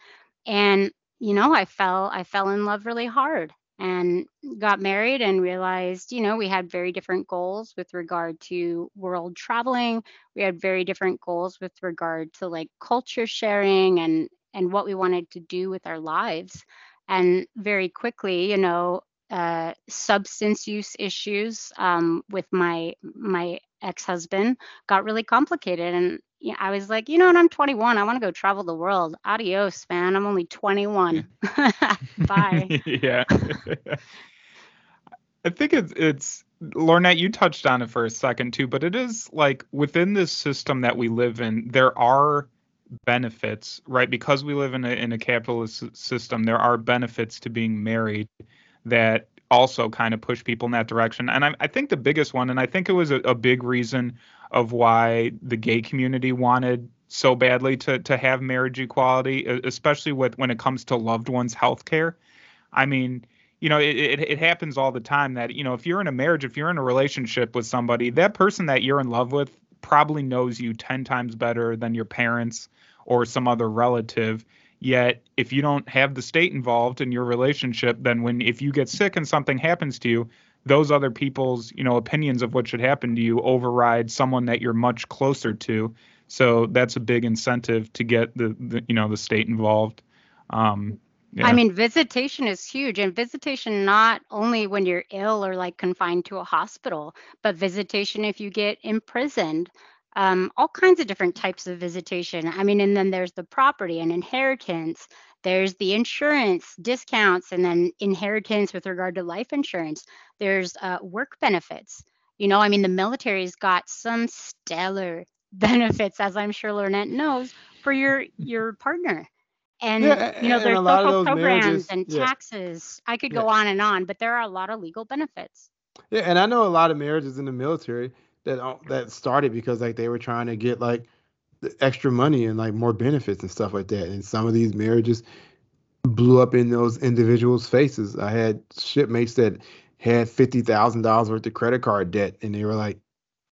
And you know, I fell I fell in love really hard and got married and realized, you know, we had very different goals with regard to world traveling. We had very different goals with regard to like culture sharing and and what we wanted to do with our lives. And very quickly, you know, uh, substance use issues um, with my my ex-husband got really complicated and yeah, I was like, you know what? I'm 21. I want to go travel the world. Adios, man. I'm only 21. [LAUGHS] Bye. [LAUGHS] yeah. [LAUGHS] I think it's it's Lornett, you touched on it for a second too, but it is like within this system that we live in, there are benefits, right? Because we live in a in a capitalist system, there are benefits to being married that also kind of push people in that direction. And I, I think the biggest one, and I think it was a, a big reason of why the gay community wanted so badly to to have marriage equality, especially with when it comes to loved ones' health care. I mean, you know, it, it, it happens all the time that, you know, if you're in a marriage, if you're in a relationship with somebody, that person that you're in love with probably knows you 10 times better than your parents or some other relative. Yet, if you don't have the state involved in your relationship, then when if you get sick and something happens to you, those other people's, you know, opinions of what should happen to you override someone that you're much closer to. So that's a big incentive to get the, the you know, the state involved. Um, yeah. I mean, visitation is huge, and visitation not only when you're ill or like confined to a hospital, but visitation if you get imprisoned. Um, all kinds of different types of visitation. I mean, and then there's the property and inheritance. There's the insurance discounts, and then inheritance with regard to life insurance. There's uh, work benefits. You know, I mean, the military's got some stellar [LAUGHS] benefits, as I'm sure Lornett knows, for your your partner and yeah, you know there's social programs and yeah. taxes i could go yeah. on and on but there are a lot of legal benefits yeah and i know a lot of marriages in the military that uh, that started because like they were trying to get like extra money and like more benefits and stuff like that. And some of these marriages blew up in those individuals faces. I had shipmates that had $50000 worth of credit card debt and they were like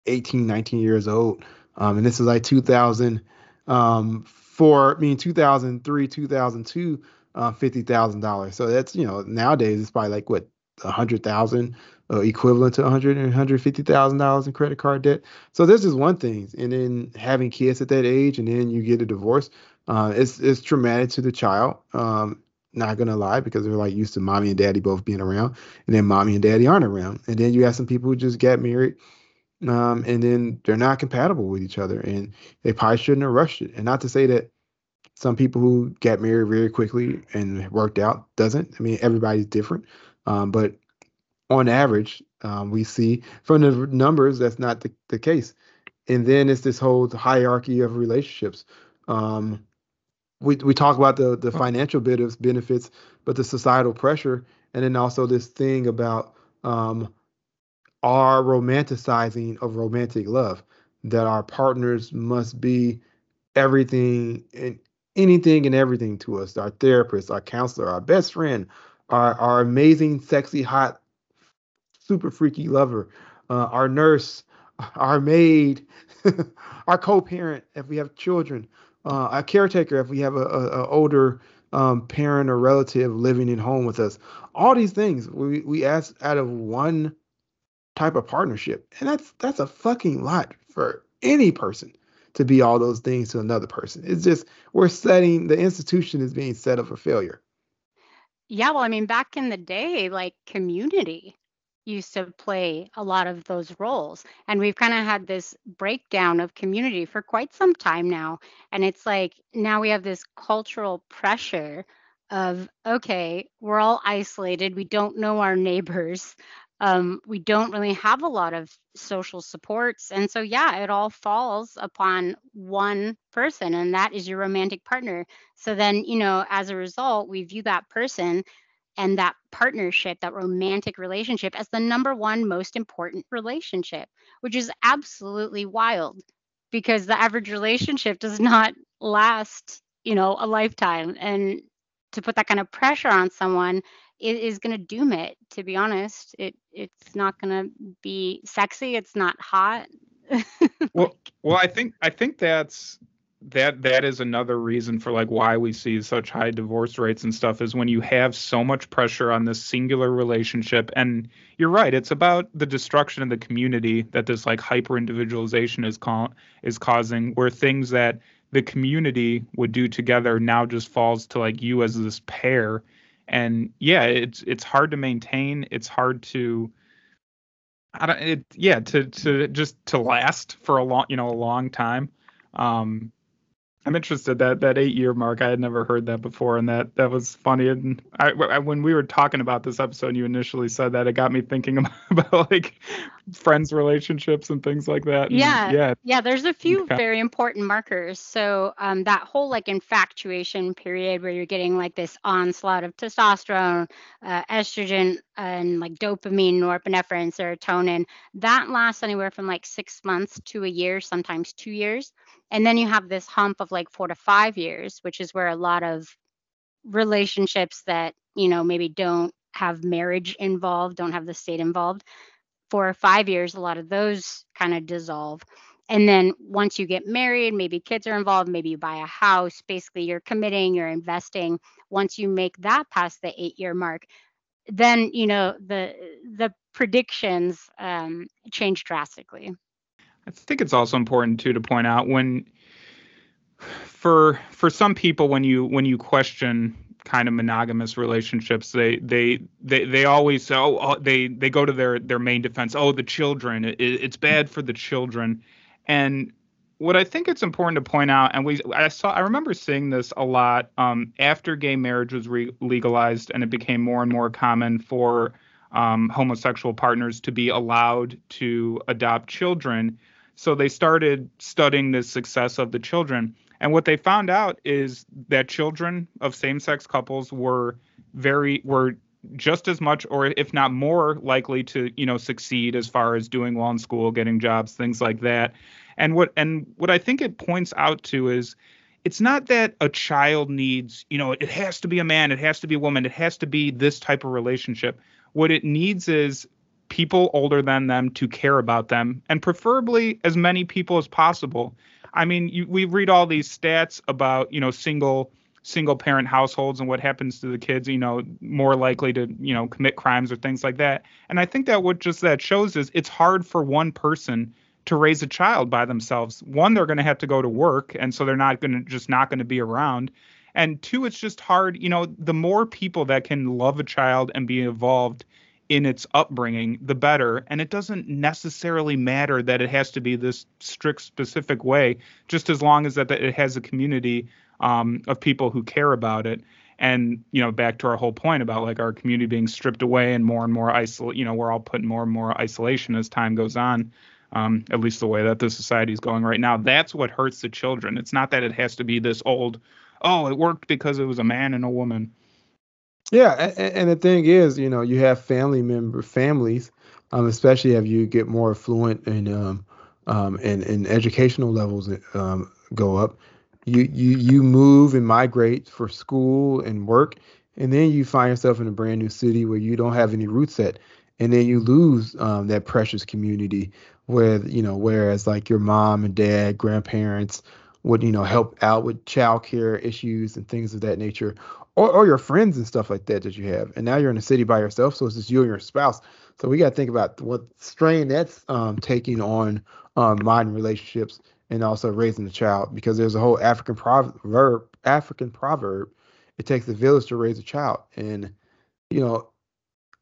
18 19 years old. Um, and this was like 2000 um, I mean 2003, 2002, uh, fifty thousand dollars. So that's you know nowadays it's probably like what a hundred thousand uh, equivalent to 100 and 150 thousand dollars in credit card debt. So this is one thing, and then having kids at that age, and then you get a divorce, uh, it's it's traumatic to the child. Um, not gonna lie, because they're like used to mommy and daddy both being around, and then mommy and daddy aren't around, and then you have some people who just get married um, and then they're not compatible with each other, and they probably shouldn't have rushed it. And not to say that some people who get married very quickly and worked out doesn't. I mean, everybody's different, um, but on average, um, we see from the numbers that's not the, the case. And then it's this whole hierarchy of relationships. Um, we we talk about the the financial bit of benefits, but the societal pressure, and then also this thing about um, our romanticizing of romantic love that our partners must be everything and anything and everything to us our therapist our counselor our best friend our, our amazing sexy hot super freaky lover uh, our nurse [LAUGHS] our maid [LAUGHS] our co-parent if we have children uh, our caretaker if we have a, a, a older um, parent or relative living in home with us all these things we, we ask out of one type of partnership. And that's that's a fucking lot for any person to be all those things to another person. It's just we're setting the institution is being set up for failure. Yeah, well, I mean, back in the day, like community used to play a lot of those roles. And we've kind of had this breakdown of community for quite some time now. And it's like now we have this cultural pressure of, okay, we're all isolated. We don't know our neighbors [LAUGHS] um, we don't really have a lot of social supports. And so, yeah, it all falls upon one person, and that is your romantic partner. So then, you know, as a result, we view that person and that partnership, that romantic relationship, as the number one most important relationship, which is absolutely wild because the average relationship does not last, you know, a lifetime. And to put that kind of pressure on someone it is going to doom it to be honest. It it's not going to be sexy. It's not hot. [LAUGHS] Well well i think i think that's that that is another reason for like why we see such high divorce rates and stuff is when you have so much pressure on this singular relationship and you're right it's about the destruction of the community that this like hyper individualization is call, is causing where things that the community would do together now just falls to like you as this pair and yeah, it's it's hard to maintain. It's hard to I don't it yeah to to just to last for a long you know a long time. Um, I'm interested that that eight year mark. I had never heard that before, and that that was funny. And I, I, when we were talking about this episode, you initially said that it got me thinking about, [LAUGHS] about like friends relationships and things like that. And yeah, yeah, yeah. There's a few okay. very important markers. So um, that whole like infatuation period where you're getting like this onslaught of testosterone, uh, estrogen, and like dopamine, norepinephrine, serotonin, that lasts anywhere from like six months to a year, sometimes two years. And then you have this hump of like four to five years, which is where a lot of relationships that you know, maybe don't have marriage involved, don't have the state involved. For five years, a lot of those kind of dissolve. And then once you get married, maybe kids are involved, maybe you buy a house, basically you're committing, you're investing. Once you make that past the eight year mark, then you know the the predictions um, change drastically. I think it's also important too to point out when for for some people when you when you question kind of monogamous relationships. They they they, they always say oh, oh they they go to their their main defense. Oh the children it, it's bad for the children. And what I think it's important to point out, and we I saw I remember seeing this a lot um, after gay marriage was re- legalized and it became more and more common for um, homosexual partners to be allowed to adopt children. So they started studying the success of the children, and what they found out is that children of same-sex couples were very were just as much or if not more likely to you know succeed as far as doing well in school getting jobs things like that and what and what I think it points out to is it's not that a child needs, you know, it has to be a man, it has to be a woman, it has to be this type of relationship. What it needs is people older than them to care about them and preferably as many people as possible. I mean, you, we read all these stats about, you know, single single parent households and what happens to the kids, you know, more likely to, you know, commit crimes or things like that. And I think that what just that shows is it's hard for one person to raise a child by themselves. One, they're going to have to go to work, and so they're not going to just not going to be around. And two, it's just hard. You know, the more people that can love a child and be involved in its upbringing, the better. And it doesn't necessarily matter that it has to be this strict, specific way, just as long as that, that it has a community um, of people who care about it. And you know, back to our whole point about like our community being stripped away and more and more isolate. You know, we're all put in more and more isolation as time goes on um, at least the way that the society is going right now. That's what hurts the children. It's not that it has to be this old, oh, it worked because it was a man and a woman. Yeah, and, and the thing is, you know, you have family member families, um, especially if you get more affluent and um, um, and, and educational levels um, go up. You you you move and migrate for school and work, and then you find yourself in a brand new city where you don't have any roots set, and then you lose um, that precious community where you know whereas like your mom and dad grandparents would you know help out with childcare issues and things of that nature or, or your friends and stuff like that that you have. And now you're in a city by yourself so it's just you and your spouse. So we got to think about what strain that's um, taking on um, modern relationships and also raising the child because there's a whole african proverb african proverb it takes a village to raise a child. And you know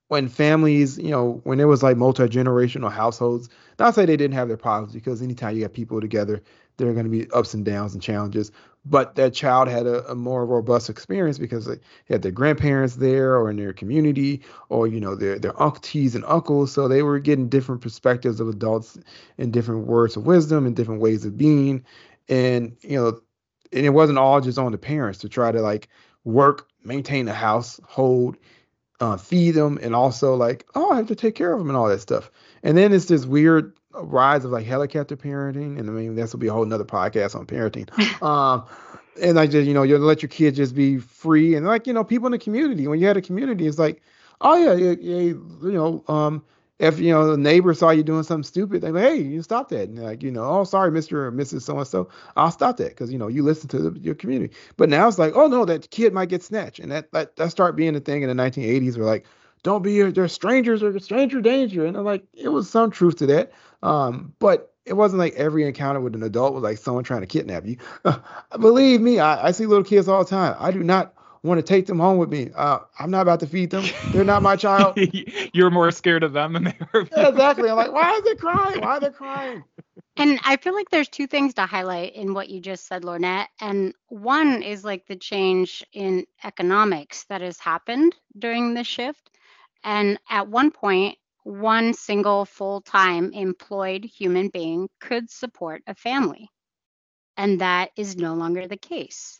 when families, you know, when it was like multi generational households, not say they didn't have their problems because anytime you got people together, there are going to be ups and downs and challenges. But that child had a, a more robust experience because they had their grandparents there or in their community or, you know, their, their aunties and uncles. So they were getting different perspectives of adults and different words of wisdom and different ways of being. And, you know, and it wasn't all just on the parents to try to like work, maintain the household uh, feed them, and also like, oh, I have to take care of them and all that stuff. And then it's this weird rise of like helicopter parenting, and I mean this will be a whole nother podcast on parenting. [LAUGHS] um, and like just you know you let your kids just be free, and like you know people in the community. When you had a community, it's like, oh yeah, yeah, yeah you know, um, if you know the neighbor saw you doing something stupid, they're like, "Hey, you stop that!" And like, you know, "Oh, sorry, Mister or Mrs. So and So, I'll stop that because you know you listen to the, your community." But now it's like, "Oh no, that kid might get snatched," and that that that start being a thing in the 1980s. Where like, "Don't be they're strangers or stranger danger," and I'm like, it was some truth to that. Um, but it wasn't like every encounter with an adult was like someone trying to kidnap you. [LAUGHS] Believe me, I, I see little kids all the time. I do not want to take them home with me. Uh, I'm not about to feed them. They're not my child. [LAUGHS] You're more scared of them than they are. Yeah, exactly. I'm like, why is it [LAUGHS] crying? Why are they crying? And I feel like there's two things to highlight in what you just said, Lornett. And one is like the change in economics that has happened during the shift. And at one point, one single full time employed human being could support a family. And that is no longer the case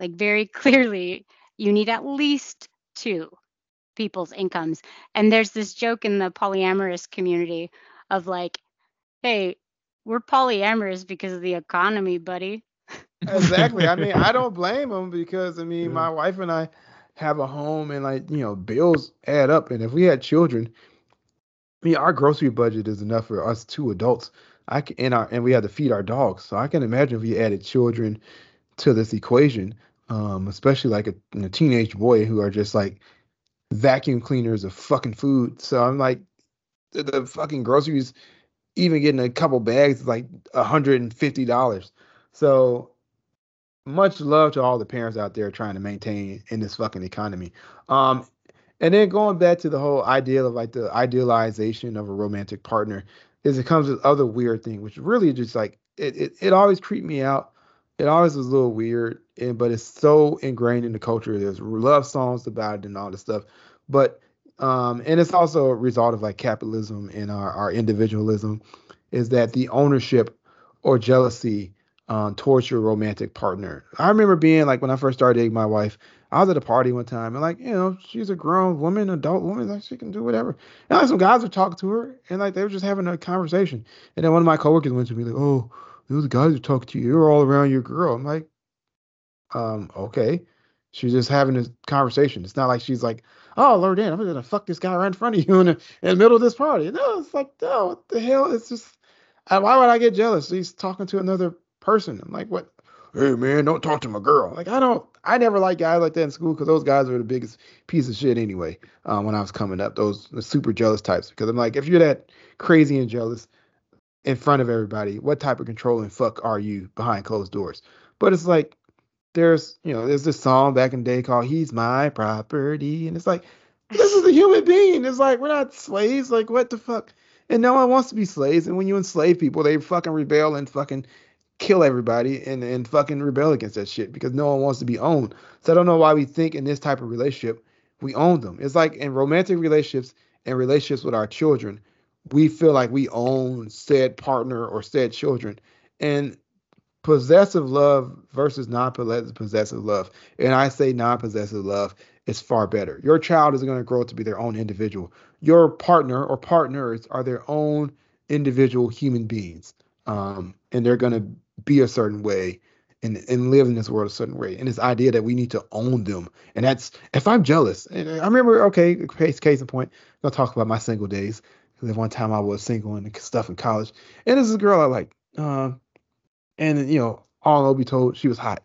like very [LAUGHS] clearly you need at least two people's incomes. And there's this joke in the polyamorous community of like hey we're polyamorous because of the economy buddy. Exactly. I mean i don't [LAUGHS] blame them because i mean my wife and i have a home and like you know bills add up. And if we had children I mean, our grocery budget is enough for us two adults. I can, and our and we have to feed our dogs. So I can imagine if we added children to this equation, um, especially like a, a teenage boy who are just like vacuum cleaners of fucking food. So I'm like, the, the fucking groceries, even getting a couple bags is like hundred and fifty dollars. So much love to all the parents out there trying to maintain in this fucking economy. Um, and then going back to the whole idea of like the idealization of a romantic partner is it comes with other weird thing, which really just like it, it, it always creeped me out. It always was a little weird, and but it's so ingrained in the culture. There's love songs about it and all this stuff. But um, and it's also a result of like capitalism and our, our individualism, is that the ownership or jealousy um, towards your romantic partner. I remember being like when I first started dating my wife, I was at a party one time and like, you know, she's a grown woman, adult woman, like she can do whatever. And like some guys were talking to her and like they were just having a conversation. And then one of my coworkers went to me like, Oh, those guys who talking to you, you're all around your girl. I'm like, um, okay. She's just having this conversation. It's not like she's like, Oh Lord Dan, I'm gonna fuck this guy right in front of you in the, in the middle of this party. No, it's like, no, what the hell? It's just why would I get jealous? He's talking to another person. I'm like, what? Hey man, don't talk to my girl. Like I don't, I never liked guys like that in school because those guys were the biggest piece of shit anyway. Um, when I was coming up, those super jealous types. Because I'm like, if you're that crazy and jealous in front of everybody, what type of controlling fuck are you behind closed doors? But it's like, there's, you know, there's this song back in the day called "He's My Property," and it's like, this is a human being. It's like we're not slaves. Like what the fuck? And no one wants to be slaves. And when you enslave people, they fucking rebel and fucking kill everybody and, and fucking rebel against that shit because no one wants to be owned. So I don't know why we think in this type of relationship we own them. It's like in romantic relationships and relationships with our children, we feel like we own said partner or said children. And possessive love versus non-possessive love. And I say non-possessive love is far better. Your child is going to grow to be their own individual. Your partner or partners are their own individual human beings. Um, and they're going to be a certain way and, and live in this world a certain way. And this idea that we need to own them. And that's if I'm jealous. And I remember, okay, case, case in point, gonna talk about my single days. Because one time I was single and stuff in college. And this is a girl I like. Uh, and you know, all I'll be told she was hot.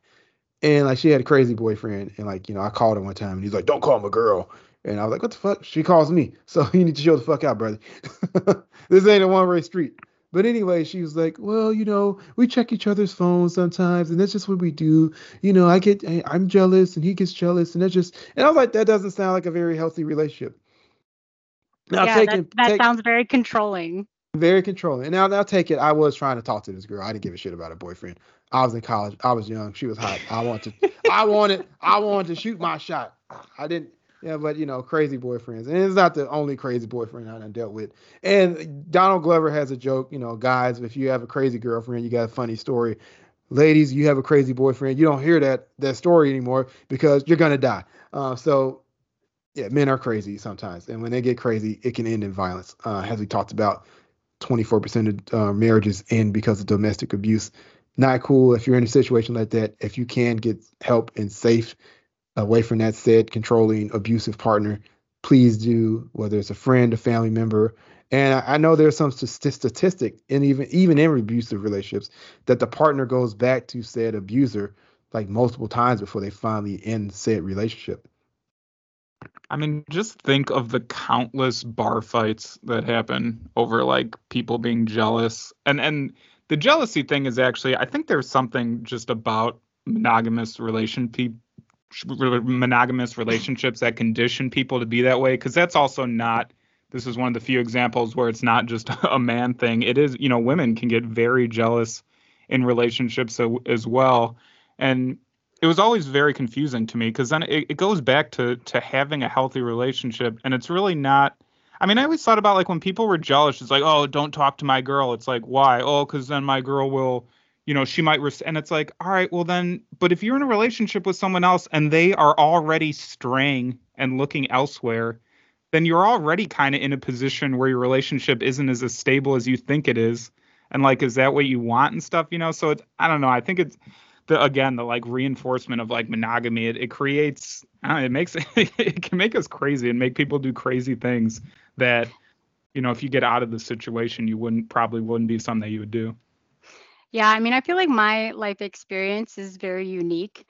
And like she had a crazy boyfriend. And like, you know, I called her one time and he's like, Don't call him a girl. And I was like, What the fuck? She calls me. [LAUGHS] So you need to show the fuck out, brother. [LAUGHS] this ain't a one-way street. But anyway, she was like, "Well, you know, we check each other's phones sometimes, and that's just what we do. You know, I get, I'm jealous, and he gets jealous, and that's just." And I was like, "That doesn't sound like a very healthy relationship." Now, yeah, taking, that, that take, sounds very controlling. Very controlling. And now, now take it. I was trying to talk to this girl. I didn't give a shit about her boyfriend. I was in college. I was young. She was hot. I wanted, [LAUGHS] I wanted, I wanted to shoot my shot. I didn't. Yeah, but you know, crazy boyfriends, and it's not the only crazy boyfriend I've dealt with. And Donald Glover has a joke, you know, guys, if you have a crazy girlfriend, you got a funny story. Ladies, you have a crazy boyfriend, you don't hear that that story anymore because you're gonna die. Uh, so, yeah, men are crazy sometimes, and when they get crazy, it can end in violence. Uh, as we talked about, 24% of uh, marriages end because of domestic abuse. Not cool if you're in a situation like that. If you can get help and safe away from that said controlling abusive partner please do whether it's a friend a family member and I, I know there's some st- statistic and even even in abusive relationships that the partner goes back to said abuser like multiple times before they finally end said relationship I mean, just think of the countless bar fights that happen over like people being jealous. And and the jealousy thing is actually I think there's something just about monogamous relation pe- monogamous relationships that condition people to be that way because that's also not this is one of the few examples where it's not just [LAUGHS] a man thing it is you know women can get very jealous in relationships as well and it was always very confusing to me because then it, it goes back to to having a healthy relationship and it's really not I mean, I always thought about like when people were jealous, it's like, oh, don't talk to my girl. It's like, why? Oh, because then my girl will you know she might res- and it's like all right well then but if you're in a relationship with someone else and they are already straying and looking elsewhere then you're already kind of in a position where your relationship isn't as, as stable as you think it is and like is that what you want and stuff you know so it's i don't know i think it's the again the like reinforcement of like monogamy it, it creates know, it makes [LAUGHS] it can make us crazy and make people do crazy things that you know if you get out of the situation you wouldn't probably wouldn't be something that you would do. Yeah i mean i feel like my life experience is very unique.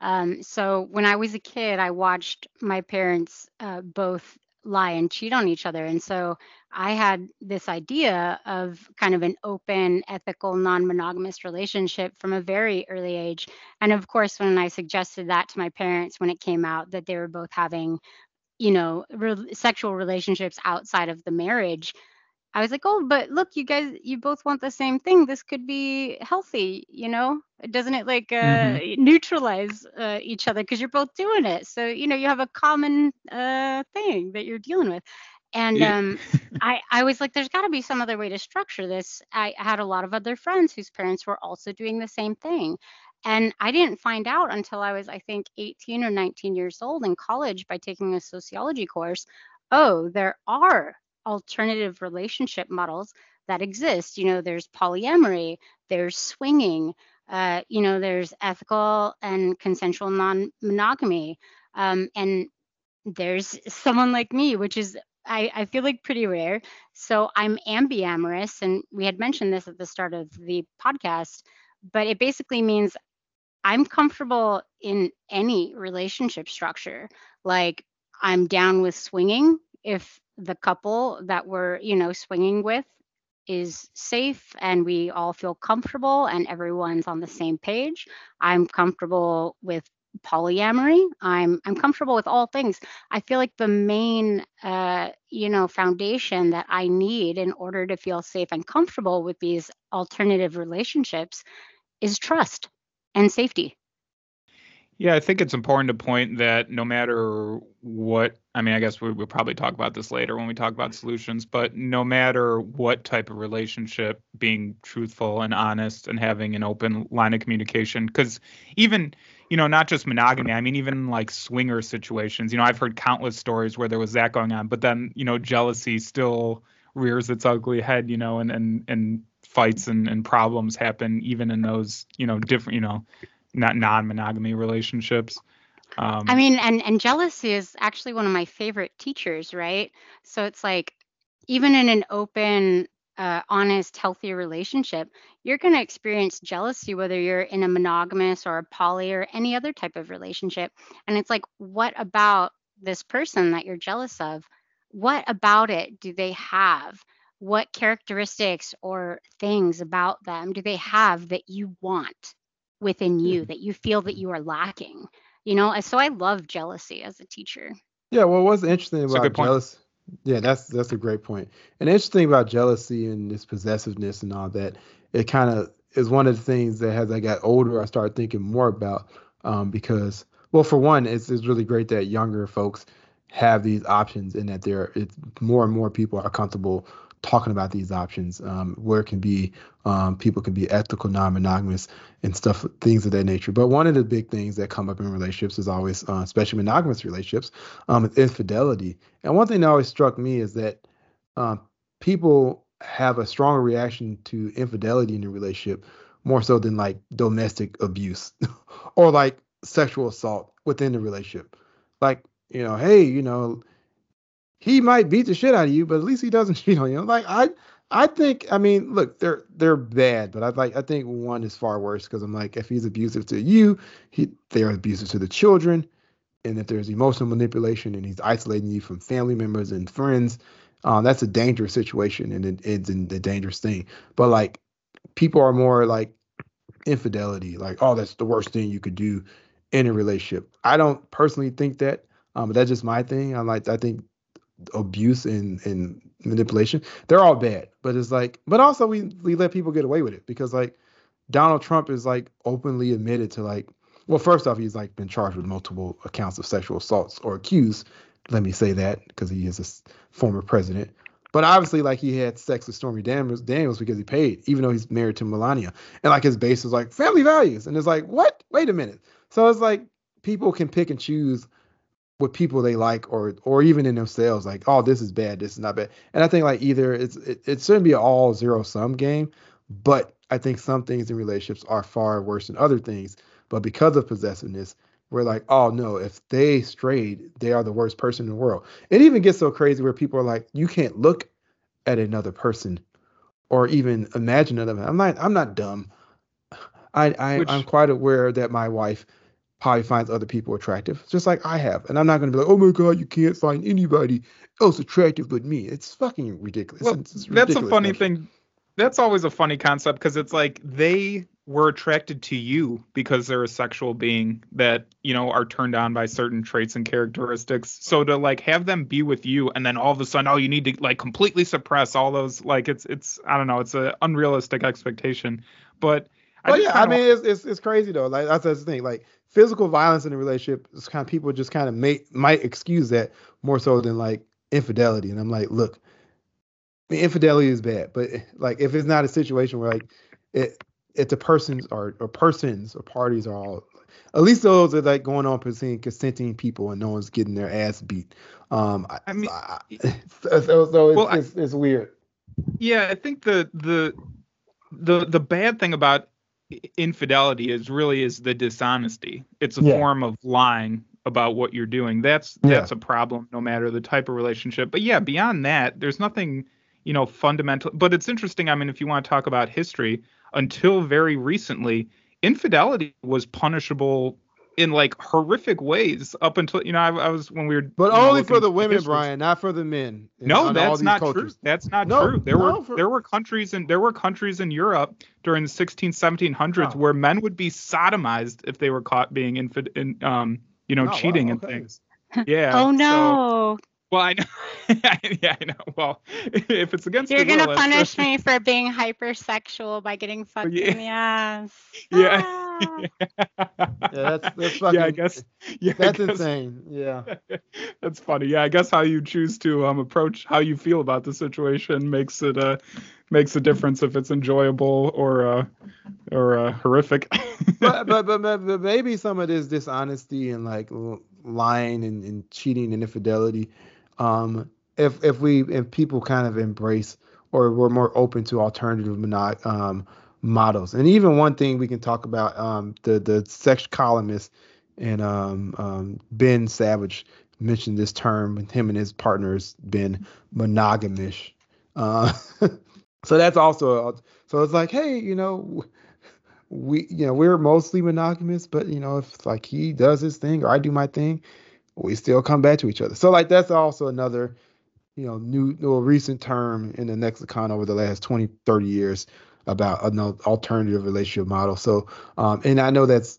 Um, so when i was a kid i watched my parents uh, both lie and cheat on each other. And so I had this idea of kind of an open, ethical, non monogamous relationship from a very early age. And of course, when I suggested that to my parents when it came out that they were both having, you know, re- sexual relationships outside of the marriage, I was like, oh, but look, you guys, you both want the same thing. This could be healthy, you know? Doesn't it like uh, mm-hmm. neutralize uh, each other because you're both doing it? So you know you have a common uh, thing that you're dealing with. And um, [LAUGHS] I, I was like, there's got to be some other way to structure this. I had a lot of other friends whose parents were also doing the same thing. And I didn't find out until I was, I think, 18 or 19 years old in college by taking a sociology course. Oh, there are alternative relationship models that exist. You know, there's polyamory, there's swinging, uh, you know, there's ethical and consensual non monogamy. Um, and there's someone like me, which is, I, I feel like pretty rare. So I'm ambiamorous. And we had mentioned this at the start of the podcast, but it basically means I'm comfortable in any relationship structure. Like I'm down with swinging if the couple that we're you know swinging with is safe and we all feel comfortable and everyone's on the same page. I'm comfortable with polyamory. I'm i'm comfortable with all things. I feel like the main uh you know foundation that i need in order to feel safe and comfortable with these alternative relationships is trust and safety yeah, I think it's important to point that no matter what, I mean, I guess we, will probably talk about this later when we talk about solutions, but no matter what type of relationship, being truthful and honest and having an open line of communication, because even, you know, not just monogamy, I mean, even like swinger situations, you know, I've heard countless stories where there was that going on, but then, you know, jealousy still rears its ugly head, you know, and, and, and, fights and, and problems happen even in those you know different you know not non-monogamy relationships. Um, I mean, and and jealousy is actually one of my favorite teachers, right? So it's like even in an open, uh, honest, healthy relationship, you're going to experience jealousy whether you're in a monogamous or a poly or any other type of relationship. And it's like, what about this person that you're jealous of? What about it do they have? What characteristics or things about them do they have that you want? Within you that you feel that you are lacking you know? So i love jealousy as a teacher. Yeah well what's interesting about jealousy yeah that's that's a great point. point and interesting about jealousy and this possessiveness and all that it kind of is one of the things that as i got older i started thinking more about um, because well for one it's, it's really great that younger folks have these options and that there it's more and more people are comfortable talking about these options um, where it can be um, people can be ethical non-monogamous and stuff things of that nature. But one of the big things that come up in relationships is always uh, especially monogamous relationships um, infidelity. And one thing that always struck me is that um, people have a stronger reaction to infidelity in a relationship more so than like domestic abuse [LAUGHS] or like sexual assault within the relationship. Like you know hey you know he might beat the shit out of you, but at least he doesn't [LAUGHS] cheat on you. Like I, I think. I mean, look, they're they're bad, but I like. I think one is far worse because I'm like, if he's abusive to you, he they are abusive to the children, and if there's emotional manipulation and he's isolating you from family members and friends, um, that's a dangerous situation and it, it's a dangerous thing. But like, people are more like infidelity, like, oh, that's the worst thing you could do in a relationship. I don't personally think that, um, but that's just my thing. I like. I think abuse and, and manipulation, they're all bad. But it's like, but also we we let people get away with it because like Donald Trump is like openly admitted to like, well, first off, he's like been charged with multiple accounts of sexual assaults or accused. Let me say that because he is a former president. But obviously, like he had sex with Stormy Daniels, Daniels because he paid, even though he's married to Melania. And like his base was like family values, and it's like, what? Wait a minute. So it's like people can pick and choose with people they like or or even in themselves like oh this is bad this is not bad and i think like either it's it, it shouldn't be an all zero sum game but I think some things in relationships are far worse than other things. But because of possessiveness, we're like, oh no, if they strayed, they are the worst person in the world. It even gets so crazy where people are like, you can't look at another person or even imagine another I'm not I'm not dumb. [SIGHS] I, I Which- I'm quite aware that my wife probably finds other people attractive, just like I have. And I'm not gonna be like, oh my god, you can't find anybody else attractive but me. It's fucking ridiculous. Well, It's- it's that's a funny notion. thing. That's always a funny concept because it's like they were attracted to you because they're a sexual being that you know are turned on by certain traits and characteristics. So to like have them be with you and then all of a sudden, oh, you need to like completely suppress all those like it's it's I don't know, it's an unrealistic expectation. But I But just yeah, I mean, it's, it's it's crazy though. Like that's the thing. Like physical violence in a relationship, is kind of people just kind of may might excuse that more so than like infidelity. And I'm like, look, infidelity is bad, but like if it's not a situation where like it, it's a persons or or persons or parties are all, at least those are like going on between consenting people and no one's getting their ass beat. Um, I, I mean, I- [LAUGHS] so, so, so it's, Well, it's, it's weird. Yeah, I think the the the the bad thing about infidelity is really is the dishonesty. It's a Yeah. form of lying about what you're doing. That's Yeah. that's a problem no matter the type of relationship. But yeah, beyond that, there's nothing, you know, fundamental. But it's interesting. I mean, if you want to talk about history, until very recently, infidelity was punishable in like horrific ways up until you know I, I was when we were But you know, only for the women, history. Brian, not for the men. in- No, on that's not cultures. true. That's not No, true. There no, were for- there were countries and there were countries in Europe during the 16, 1700s Oh. where men would be sodomized if they were caught being infid- in, um, you know, Oh, wow, cheating and things. Yeah. oh so- no. well, I know. [LAUGHS] yeah, I know. Well, [LAUGHS] if it's against You're the gonna that's- punish me for being hypersexual by getting [LAUGHS] fucked Yeah. in the ass. Yeah. Ah. [LAUGHS] Yeah, that's that's fucking. yeah, I guess. [LAUGHS] Yeah, that's guess- insane. Yeah. [LAUGHS] That's funny. Yeah, I guess how you choose to um approach how you feel about the situation makes it uh makes a difference if it's enjoyable or uh or uh, horrific. but, but but but maybe some of this dishonesty and like lying and, and cheating and infidelity, um, if if we if people kind of embrace or we're more open to alternative mono- um, models, and even one thing we can talk about, um, the the sex columnist and um, um, Ben Savage mentioned this term, With him and his partners been monogamish. Uh, [LAUGHS] so that's also a, so it's like, hey, you know, we you know we're mostly monogamous but you know if like he does his thing or i do my thing we still come back to each other. So like that's also another you know new or recent term in the lexicon over the last 20 30 years about an alternative relationship model. So um and i know that's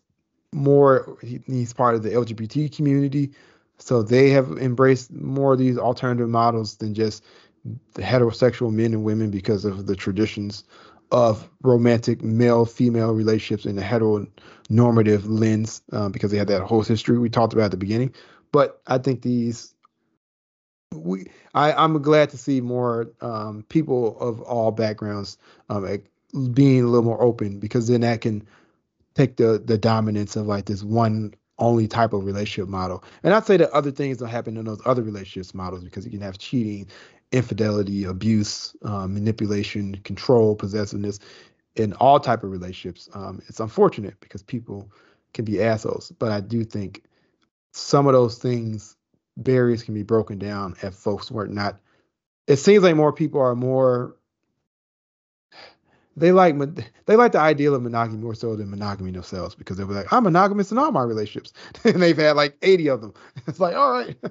more he- he's part of the lgbt community. So they have embraced more of these alternative models than just the heterosexual men and women because of the traditions of romantic male female relationships in a heteronormative lens um, because they had that whole history we talked about at the beginning. But i think these we I, i'm glad to see more um, people of all backgrounds um, being a little more open because then that can take the the dominance of like this one only type of relationship model. And i'd say that other things don't happen in those other relationships models because you can have cheating infidelity abuse um, manipulation control possessiveness in all type of relationships. Um, it's unfortunate because people can be assholes but i do think some of those things barriers can be broken down if folks were not it seems like more people are more they like they like the ideal of monogamy more so than monogamy themselves because they were like i'm monogamous in all my relationships [LAUGHS] and they've had like 80 of them [LAUGHS] it's like all right [LAUGHS]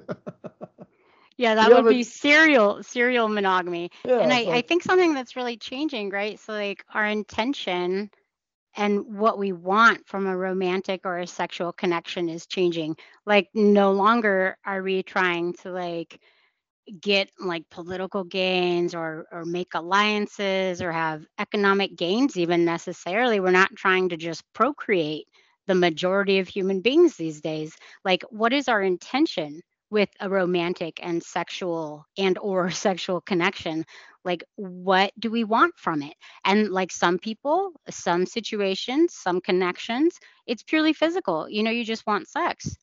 Yeah, that would be serial serial monogamy. yeah, and I, I think something that's really changing, right? So like our intention and what we want from a romantic or a sexual connection is changing. Like no longer are we trying to like get like political gains or or make alliances or have economic gains even necessarily. We're not trying to just procreate the majority of human beings these days. Like what is our intention? with a romantic and sexual and or [LAUGHS] sexual connection like what do we want from it and like some people some situations some connections it's purely physical you know you just want sex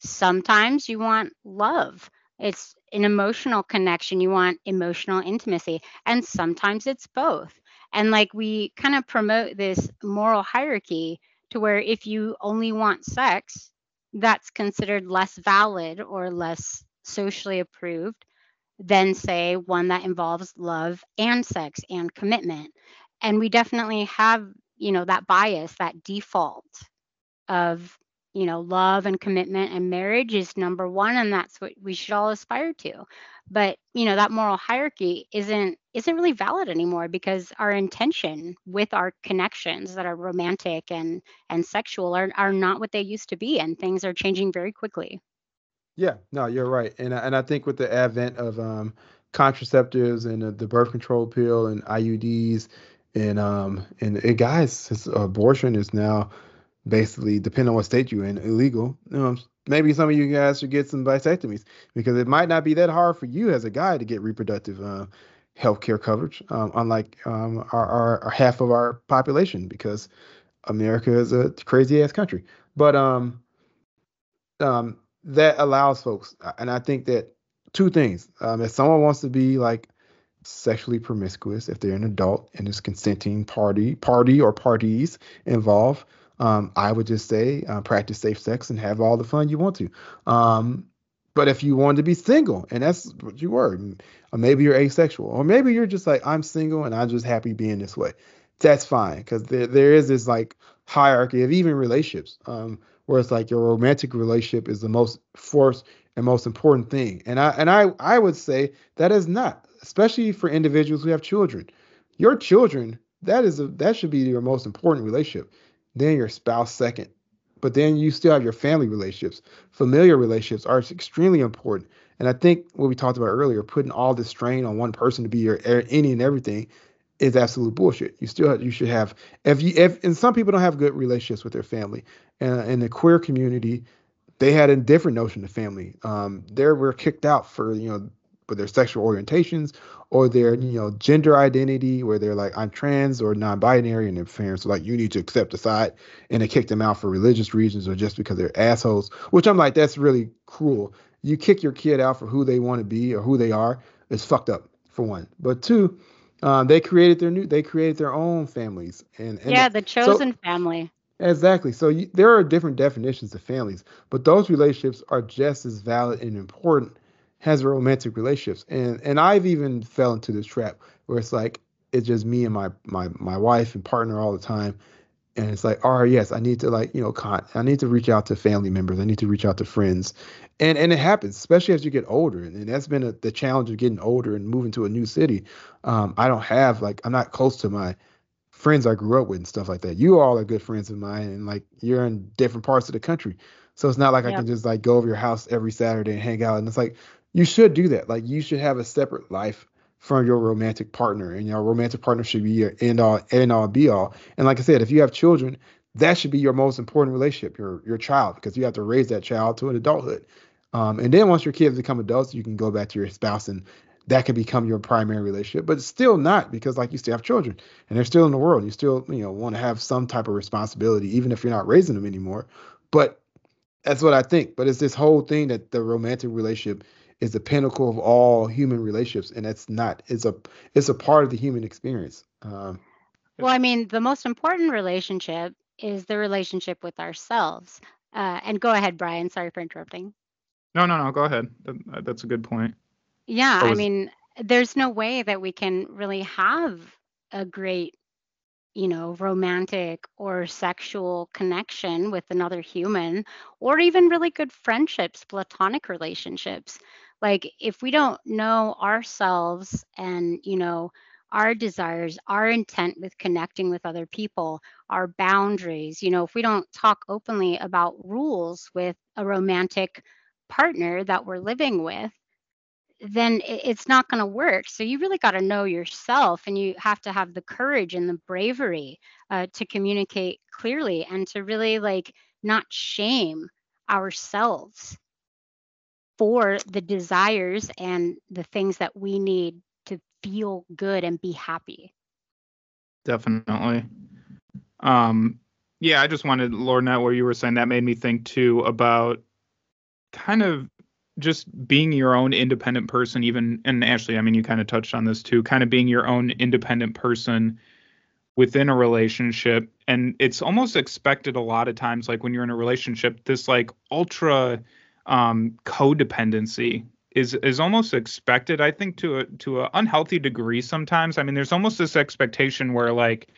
sometimes you want love it's an emotional connection you want emotional intimacy and sometimes it's both And like we kind of promote this moral hierarchy to where if you only want sex, that's considered less valid or less socially approved than, say, one that involves love and sex and commitment. And we definitely have, you know, that bias, that default of you know love and commitment and marriage is number one and that's what we should all aspire to. But you know that moral hierarchy isn't isn't really valid anymore because our intention with our connections that are romantic and and sexual are, are not what they used to be and things are changing very quickly. Yeah no you're right. And, and i think with the advent of um, contraceptives and uh, the birth control pill and iuds and um and, and guys abortion is now basically, depending on what state you're in, illegal. You know, maybe some of you guys should get some vasectomies because it might not be that hard for you as a guy to get reproductive uh, health care coverage, um, unlike um, our, our, our, half of our population because America is a crazy ass country. But um, um, that allows folks, and I think that two things. Um, if someone wants to be like sexually promiscuous, if they're an adult and there's consenting party, party or parties involved, um, I would just say uh, practice safe sex and have all the fun you want to. Um, but if you want to be single and that's what you were, or maybe you're asexual, or maybe you're just like I'm single and I'm just happy being this way, that's fine because there there is this like hierarchy of even relationships, um, where it's like your romantic relationship is the most forced and most important thing, and I and I I would say that is not, especially for individuals who have children. Your children that is a, that should be your most important relationship then your spouse second. But then you still have your family relationships. Familiar relationships are extremely important. And I think what we talked about earlier, putting all the strain on one person to be your any and everything is absolute bullshit. You still have, you should have if you if and some people don't have good relationships with their family. And in the queer community, they had a different notion of family. Um, they were kicked out for you know for their sexual orientations or their you know gender identity where they're like I'm trans or non-binary and their parents are like you need to accept a side and they kick them out for religious reasons or just because they're assholes which I'm like that's really cruel. You kick your kid out for who they want to be or who they are it's fucked up for one. But two um, they created their new they created their own families and, and yeah the chosen so, family. Exactly. So you, there are different definitions of families but those relationships are just as valid and important has romantic relationships. And and I've even fell into this trap where it's like it's just me and my my my wife and partner all the time. And it's like all right yes I need to like you know con- I need to reach out to family members. I need to reach out to friends. And and it happens especially as you get older. And, and that's been a, the challenge of getting older and moving to a new city. Um, I don't have like I'm not close to my friends I grew up with and stuff like that. You all are good friends of mine and like you're in different parts of the country. So it's not like yep. I can just like go over your house every Saturday and hang out. And it's like you should do that. Like you should have a separate life from your romantic partner, and your romantic partner should be your end all, end all, be all. And like I said, if you have children, that should be your most important relationship, your your child, because you have to raise that child to an adulthood. Um, and then once your kids become adults, you can go back to your spouse, and that can become your primary relationship. But still not because, like, you still have children, and they're still in the world. You still, you know, want to have some type of responsibility, even if you're not raising them anymore. But that's what I think. But it's this whole thing that the romantic relationship is the pinnacle of all human relationships, and it's not. It's a it's a part of the human experience. Um, well, I mean, the most important relationship is the relationship with ourselves. Uh, and go ahead, Brian. Sorry for interrupting. No, no, no. Go ahead. That, that's a good point. Yeah, was... I mean, there's no way that we can really have a great you know, romantic or sexual connection with another human, or even really good friendships, platonic relationships, like if we don't know ourselves and you know our desires our intent with connecting with other people our boundaries you know if we don't talk openly about rules with a romantic partner that we're living with then it's not going to work. So you really got to know yourself and you have to have the courage and the bravery uh, to communicate clearly and to really like not shame ourselves for the desires and the things that we need to feel good and be happy. Definitely. Um, yeah, I just wanted, Lornett, where you were saying that made me think too about kind of just being your own independent person, even, and Ashley, I mean, you kind of touched on this too, kind of being your own independent person within a relationship and it's almost expected a lot of times like when you're in a relationship this like ultra um codependency is is almost expected i think to a to an unhealthy degree sometimes i mean there's almost this expectation where like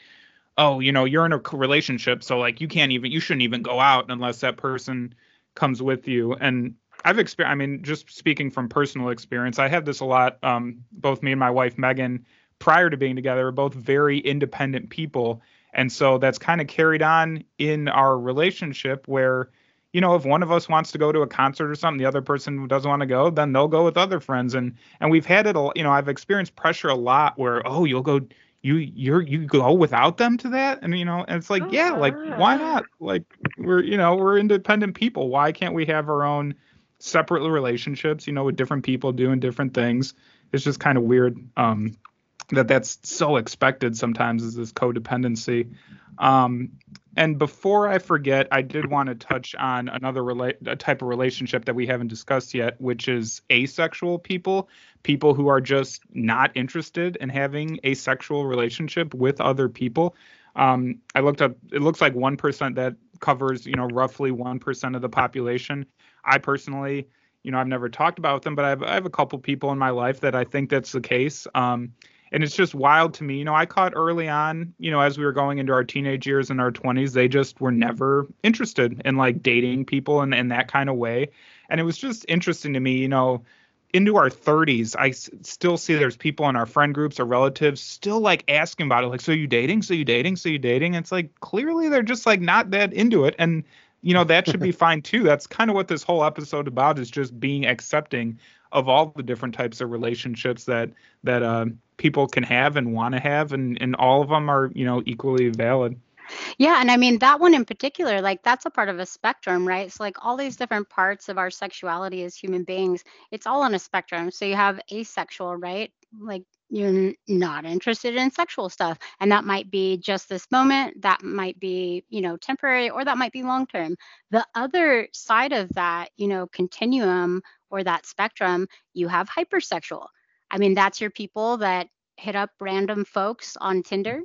oh you know you're in a relationship so like you can't even you shouldn't even go out unless that person comes with you and i've experienced i mean just speaking from personal experience i have this a lot um both me and my wife megan prior to being together are both very independent people. And so that's kind of carried on in our relationship where, you know, if one of us wants to go to a concert or something, the other person doesn't want to go, then they'll go with other friends. And and we've had it, a, you know, I've experienced pressure a lot where, oh, you'll go, you you're you go without them to that, and you know, and it's like, yeah, like why not? Like we're you know we're independent people. Why can't we have our own separate relationships? You know, with different people doing different things. It's just kind of weird. Um, that that's so expected sometimes is this codependency. Um, and before I forget, I did want to touch on another rela- type of relationship that we haven't discussed yet, which is asexual people, people who are just not interested in having a sexual relationship with other people. Um, I looked up; it looks like one percent that covers, you know, roughly one percent of the population. I personally, you know, I've never talked about them, but I have, I have a couple people in my life that I think that's the case. Um, and it's just wild to me. You know, I caught early on, you know, as we were going into our teenage years and our 20s, they just were never interested in like dating people in, in that kind of way. And it was just interesting to me, you know, into our 30s, I s- still see there's people in our friend groups or relatives still like asking about it, like, so you dating? So you dating? So you dating? It's like clearly they're just like not that into it. And you know that should be [LAUGHS] fine too that's kind of what this whole episode about is just being accepting of all the different types of relationships that that uh, people can have and want to have, and and all of them are you know equally valid. Yeah, and I mean that one in particular, like that's a part of a spectrum, right? So like all these different parts of our sexuality as human beings, it's all on a spectrum. So you have asexual, right? Like you're not interested in sexual stuff and that might be just this moment that might be you know temporary or that might be long term the other side of that you know continuum or that spectrum, you have hypersexual. I mean, that's your people that hit up random folks on Tinder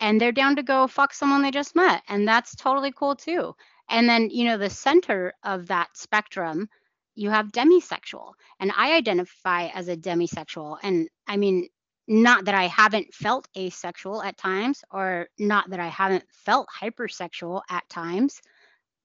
and they're down to go fuck someone they just met. And that's totally cool too. And then, you know, the center of that spectrum, you have demisexual. And I identify as a demisexual. And I mean, not that I haven't felt asexual at times or not that I haven't felt hypersexual at times,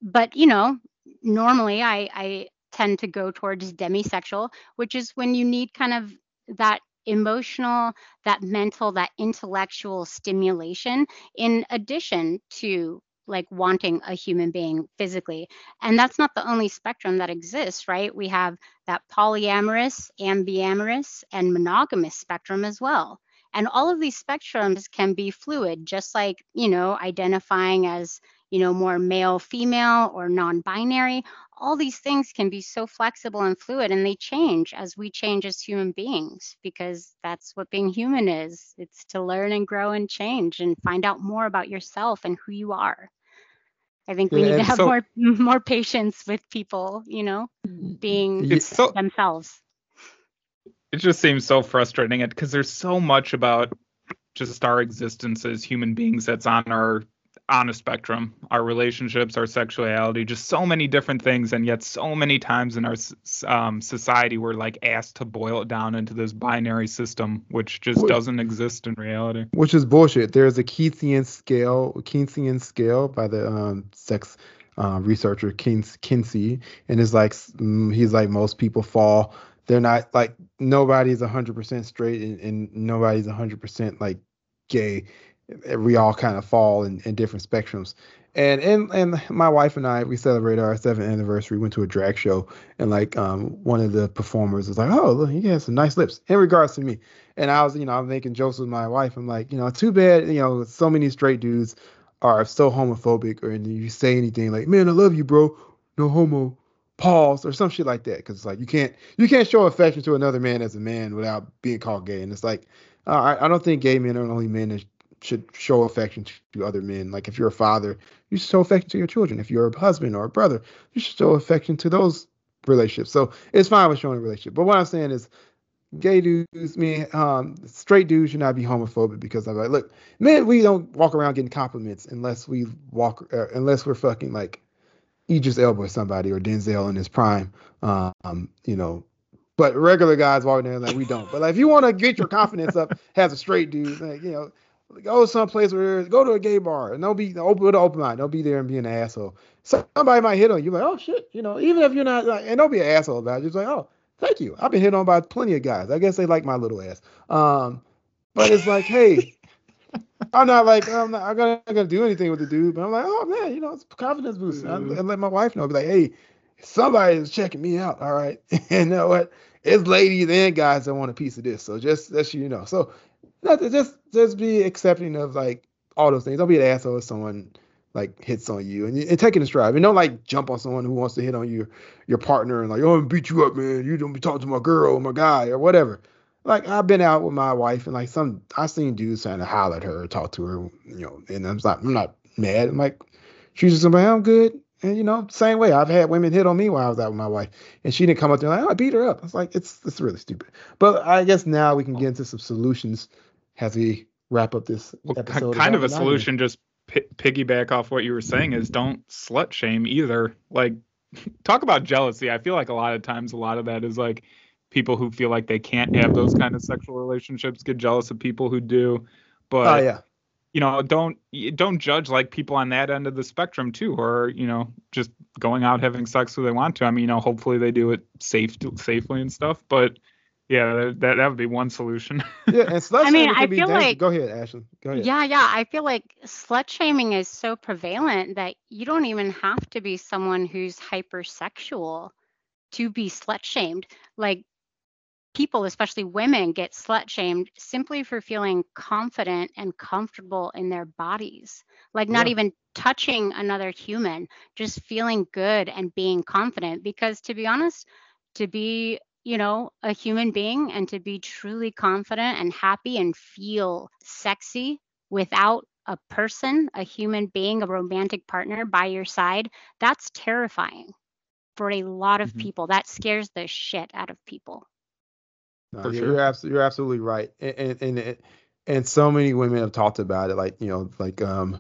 but you know, normally I I tend to go towards demisexual, which is when you need kind of that emotional, that mental, that intellectual stimulation in addition to like wanting a human being physically. And that's not the only spectrum that exists, right? We have that polyamorous, ambiamorous, and monogamous spectrum as well. And all of these spectrums can be fluid, just like, you know, identifying as, you know, more male, female, or non binary all these things can be so flexible and fluid and they change as we change as human beings because that's what being human is. It's to learn and grow and change and find out more about yourself and who you are. I think we yeah, need to have so, more [LAUGHS] more patience with people you know being so, themselves. It just seems so frustrating it because there's so much about just our existence as human beings that's on our on a spectrum. Our relationships our sexuality just so many different things and yet so many times in our um, society we're like asked to boil it down into this binary system which just which, doesn't exist in reality. which is bullshit. There's a Kinsey scale Kinsey scale by the um, sex uh, researcher Kinsey and it's like he's like most people fall they're not like nobody's 100% straight and, and nobody's 100% like gay we all kind of fall in, in different spectrums. And and and my wife and I we celebrated our seventh anniversary. Went to a drag show, and like um one of the performers was like, "Oh, look, he has some nice lips." In regards to me, and I was you know I'm making jokes with my wife. I'm like, you know, too bad you know so many straight dudes are so homophobic, or and you say anything like, "Man, I love you, bro," no homo, pause or some shit like that, because it's like you can't you can't show affection to another man as a man without being called gay, and it's like. Uh, I, I don't think gay men are only men that should show affection to other men. Like if you're a father, you should show affection to your children. If you're a husband or a brother, you should show affection to those relationships. So it's fine with showing a relationship. But what I'm saying is gay dudes, me, um, straight dudes should not be homophobic because I'm like, look, men, we don't walk around getting compliments unless we walk, uh, unless we're fucking like Idris Elba or somebody or Denzel in his prime. Um, you know, but regular guys walking there like we don't. But like if you want to get your confidence up, has a straight dude, like you know, go someplace where go to a gay bar and don't be open with an open mind. Don't be there and be an asshole. Somebody might hit on you, like, oh shit, you know, even if you're not like, and don't be an asshole about it. Just like, oh, thank you. I've been hit on by plenty of guys. I guess they like my little ass. Um, but it's like, hey, [LAUGHS] I'm not like I'm not I'm gonna, I'm gonna do anything with the dude, but I'm like, oh man, you know, it's confidence boost. Mm-hmm. I, I let my wife know, be like, hey, somebody is checking me out. All right, [LAUGHS] and you know what? It's ladies and guys that want a piece of this. So just that's you know. So just just be accepting of like all those things. Don't be an asshole if someone like hits on you and, and taking a stride. And don't like jump on someone who wants to hit on you, your partner, and like, oh, I'm beat you up, man. You don't be talking to my girl or my guy or whatever. Like I've been out with my wife and like some I seen dudes trying to holler at her, or talk to her, you know, and I'm like, I'm not mad. I'm like, she's just like, I'm good. And you know, same way. I've had women hit on me while I was out with my wife, and she didn't come up there like, oh, I beat her up. It's like it's it's really stupid. But I guess now we can get into some solutions as we wrap up this well, episode. Kind of a solution, just p- piggyback off what you were saying is don't slut shame either. Like, [LAUGHS] talk about jealousy. I feel like a lot of times, a lot of that is like people who feel like they can't have those kind of sexual relationships get jealous of people who do. But oh, yeah. you know, don't don't judge like people on that end of the spectrum too, or you know, just going out having sex who they want to. I mean, you know, hopefully they do it safe safely and stuff. But yeah, that that would be one solution. [LAUGHS] yeah, and slut I mean, I feel like go ahead, Ashley. Go ahead. Yeah, yeah. I feel like slut shaming is so prevalent that you don't even have to be someone who's hypersexual to be slut shamed. Like people, especially women, get slut shamed simply for feeling confident and comfortable in their bodies. Like not yeah. even touching another human, just feeling good and being confident. Because to be honest, to be you know, a human being and to be truly confident and happy and feel sexy without a person, a human being, a romantic partner by your side, that's terrifying for a lot of mm-hmm. people. That scares the shit out of people. No, you're, sure. you're, absolutely, you're absolutely right. And, and, and, and so many women have talked about it, like, you know, like, um,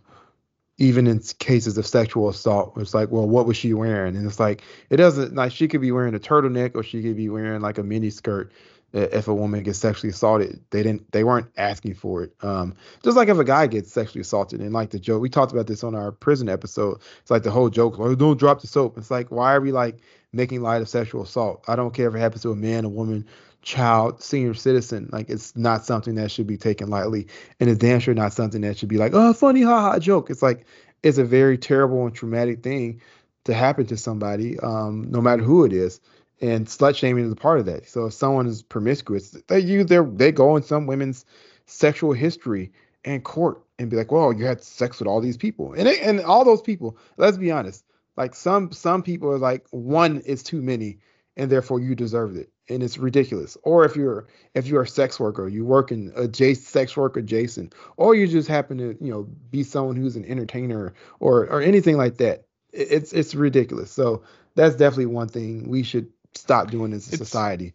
even in cases of sexual assault, it's like, well, what was she wearing? And it's like, it doesn't like she could be wearing a turtleneck or she could be wearing like a mini skirt. If a woman gets sexually assaulted, they didn't, they weren't asking for it. Um, just like if a guy gets sexually assaulted, and like the joke, we talked about this on our prison episode. It's like the whole joke, like, don't drop the soap. It's like, why are we like making light of sexual assault? I don't care if it happens to a man, a woman, child, senior citizen. Like it's not something that should be taken lightly, and it's damn sure not something that should be like, oh, funny, haha, joke. It's like it's a very terrible and traumatic thing to happen to somebody, um, no matter who it is. And slut shaming is a part of that. So if someone is promiscuous, they use their they go in some women's sexual history and court and be like, well, you had sex with all these people, and it, and all those people. Let's be honest. Like some some people are like one is too many, and therefore you deserved it and it's ridiculous. Or if you're if you're a sex worker, you work in adjacent sex work adjacent, or you just happen to you know be someone who's an entertainer or or anything like that. It's it's ridiculous. So that's definitely one thing we should stop doing as a it's, society.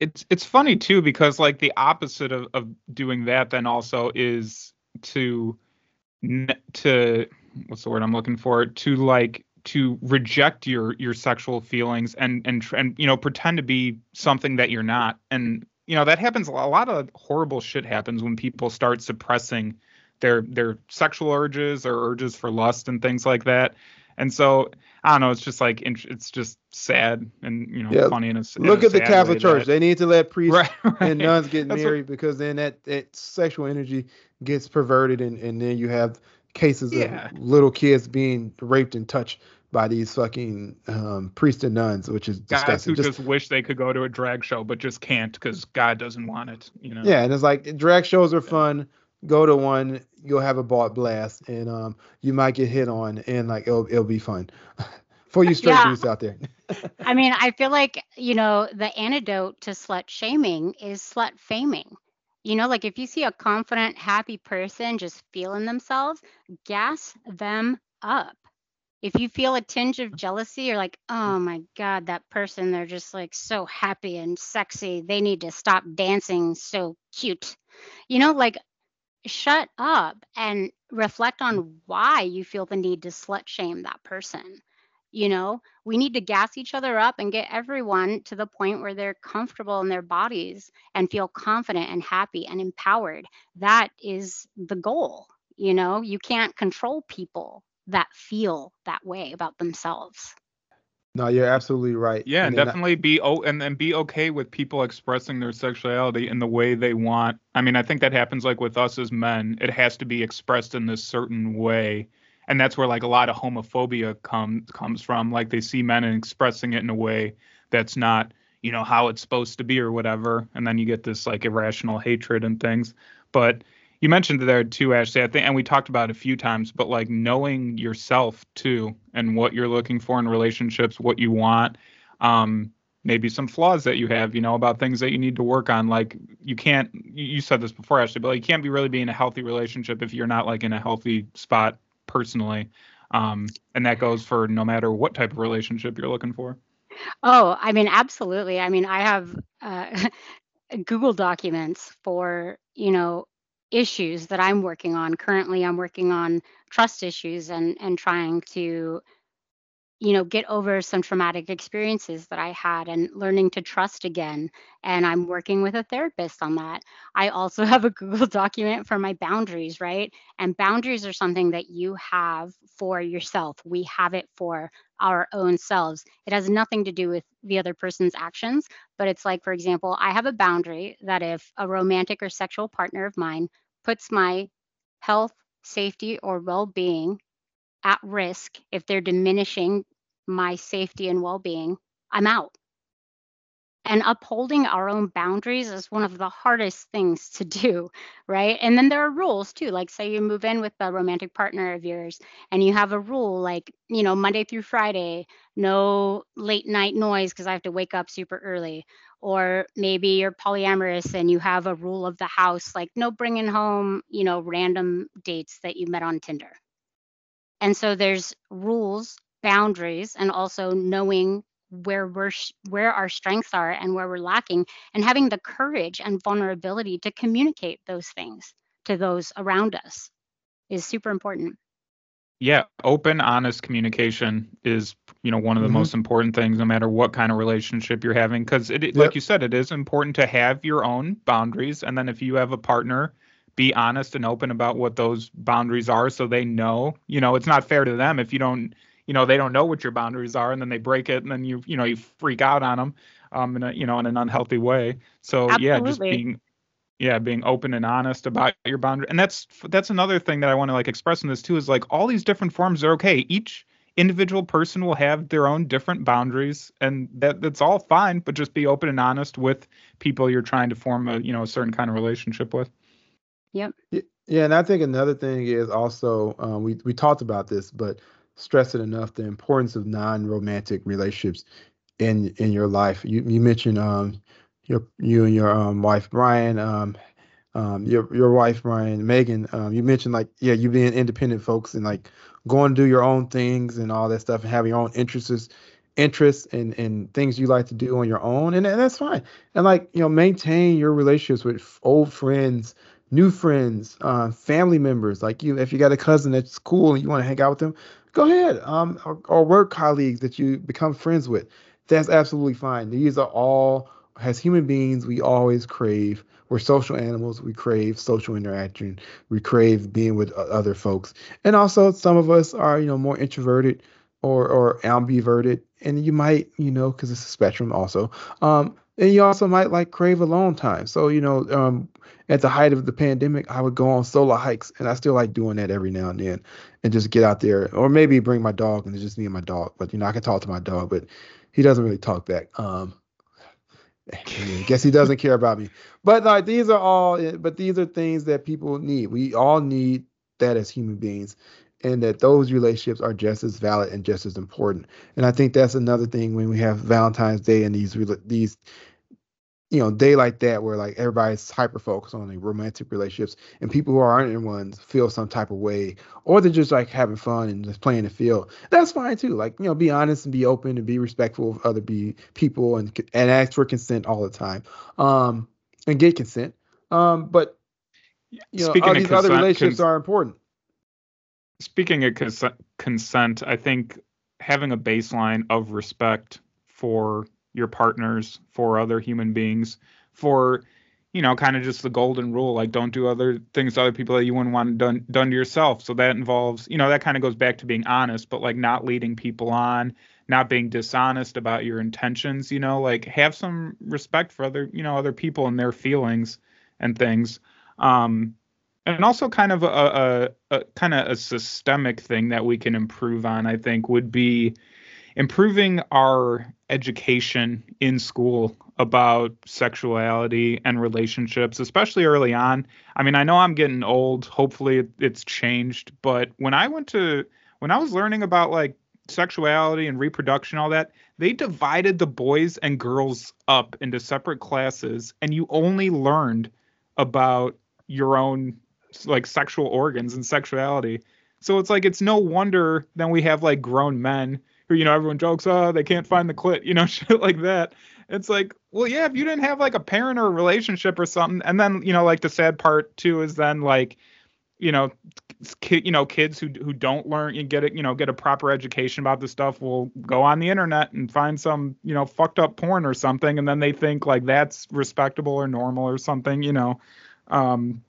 It's it's funny too because like the opposite of, of doing that then also is to to what's the word I'm looking for to like to reject your your sexual feelings and and and you know pretend to be something that you're not and you know that happens a lot of horrible shit happens when people start suppressing their their sexual urges or urges for lust and things like that and so I don't know. It's just like it's just sad and you know yeah. funny. And look at the Catholic Church. That, they need to let priests right, [LAUGHS] right. and nuns get That's married what, because then that, that sexual energy gets perverted and, and then you have cases yeah. of little kids being raped and touched by these fucking um, priests and nuns, which is guys disgusting. who just, just, wish they could go to a drag show but just can't because God doesn't want it. You know. Yeah, and it's like drag shows are fun. Go to one, you'll have a bought blast, and um, you might get hit on, and like it'll it'll be fun [LAUGHS] for you straight yeah. dudes out there. [LAUGHS] I mean, I feel like you know the antidote to slut shaming is slut faming. You know, like if you see a confident, happy person just feeling themselves, gas them up if you feel a tinge of mm-hmm. jealousy, you're like, oh mm-hmm. my God, that person, they're just like so happy and sexy. They need to stop dancing so cute. You know, like shut up and reflect on mm-hmm. why you feel the need to slut shame that person. You know, we need to gas each other up and get everyone to the point where they're comfortable in their bodies and feel confident and happy and empowered. That is the goal. You know, you can't control people that feel that way about themselves. No, you're absolutely right. Yeah, and definitely I, be oh and then be okay with people expressing their sexuality in the way they want. I mean, I think that happens like with us as men. It has to be expressed in this certain way and that's where like a lot of homophobia comes comes from like they see men and expressing it in a way that's not you know how it's supposed to be or whatever and then you get this like irrational hatred and things but you mentioned there too ashley i think and we talked about it a few times but like knowing yourself too and what you're looking for in relationships what you want um maybe some flaws that you have you know about things that you need to work on like you can't you said this before ashley but like, you can't be really be in a healthy relationship if you're not like in a healthy spot personally. Um, and that goes for no matter what type of relationship you're looking for. Oh, I mean, absolutely. I mean, I have uh, [LAUGHS] Google documents for, you know, issues that I'm working on. Currently, I'm working on trust issues and and trying to you know get over some traumatic experiences that i had and learning to trust again. And i'm working with a therapist on that. I also [LAUGHS] have a google document for my boundaries right? And boundaries are something that you have for yourself. We have it for our own selves it has nothing to do with the other person's actions but it's like for example i have a boundary that if a romantic or sexual partner of mine puts my health safety or well-being at risk, if they're diminishing my safety and well being, I'm out. And upholding our own boundaries is one of the hardest things to do, [LAUGHS] right? And then there are rules too. Like, say you move in with a romantic partner of yours and you have a rule like, you know, Monday through Friday, no late night noise because I have to wake up super early. Or maybe you're polyamorous and you have a rule of the house like, no bringing home, you know, random dates that you met on Tinder and so there's rules, boundaries, and also knowing where we're where our strengths are and where we're lacking and having the courage and vulnerability to communicate those things to those around us is super important yeah open honest communication is you know one of the mm-hmm. most important things no matter what kind of relationship you're having because it yep. like you said it is important to have your own boundaries and then if you have a partner be honest and open about what those boundaries are so they know you know it's not fair to them if you don't you know they don't know what your boundaries are and then they break it and then you you know you freak out on them um in a you know in an unhealthy way so Absolutely. yeah just being yeah being open and honest about your boundary and that's that's another thing that i want to like express in this too is like all these different forms are okay each individual person will have their own different boundaries and that that's all fine but just be open and honest with people you're trying to form a you know a certain kind of relationship with Yep. Yeah, and I think another thing is also um, we we talked about this, but stress it enough the importance of non-romantic relationships in in your life. You you mentioned um your you and your um wife Brian um um your your wife Brian Megan um you mentioned like yeah you being independent folks and like going to do your own things and all that stuff and having your own interests interests and and things you like to do on your own and, and that's fine and like you know maintain your relationships with old friends new friends, uh, family members. Like you, if you got a cousin that's cool and you want to hang out with them, go ahead. Um, or, or work colleagues that you become friends with. That's absolutely fine. These are all, as human beings, we always crave. We're social animals. We crave social interaction. We crave being with other folks. And also, some of us are, you know, more introverted or or ambiverted, and you might, you know, because it's a spectrum also. Um, and you also might like crave alone time. So, you know, um, at the height of the pandemic, I would go on solo hikes, and I still like doing that every now and then, and just get out there, or maybe bring my dog, and it's just me and my dog. But you know, I can talk to my dog, but he doesn't really talk back. Um, I guess he doesn't care about me. But like these are all, but these are things that people need. We all need that as human beings, and that those relationships are just as valid and just as important. And I think that's another thing when we have Valentine's Day and these these you know, day like that where like everybody's hyper focused on like romantic relationships and people who aren't in ones feel some type of way or they're just like having fun and just playing the field. That's fine too. Like, you know, be honest and be open and be respectful of other be people and and ask for consent all the time. Um and get consent. Um but you know, Speaking all these consent, other relationships cons- are important. speaking of cons- consent, I think having a baseline of respect for your partners, for other human beings, for you know, kind of just the golden rule, like don't do other things to other people that you wouldn't want done done to yourself. So that involves, you know, that kind of goes back to being honest, but like not leading people on, not being dishonest about your intentions, you know, like have some respect for other, you know, other people and their feelings and things. Um, and also kind of a, a, a kind of a systemic thing that we can improve on i think would be improving our education in school about sexuality and relationships especially early on. I mean i know i'm getting old. Hopefully it's changed. But when i went to when i was learning about like sexuality and reproduction all that they divided the boys and girls up into separate classes and you only learned about your own like sexual organs and sexuality. So it's like it's no wonder then we have like grown men who you know everyone jokes oh they can't find the clit you know [LAUGHS] shit like that. It's like well yeah if you didn't have like a parent or a relationship or something and then you know like the sad part too is then like you know ki- you know kids who who don't learn and get it you know get a proper education about this stuff will go on the internet and find some you know fucked up porn or something and then they think like that's respectable or normal or something you know um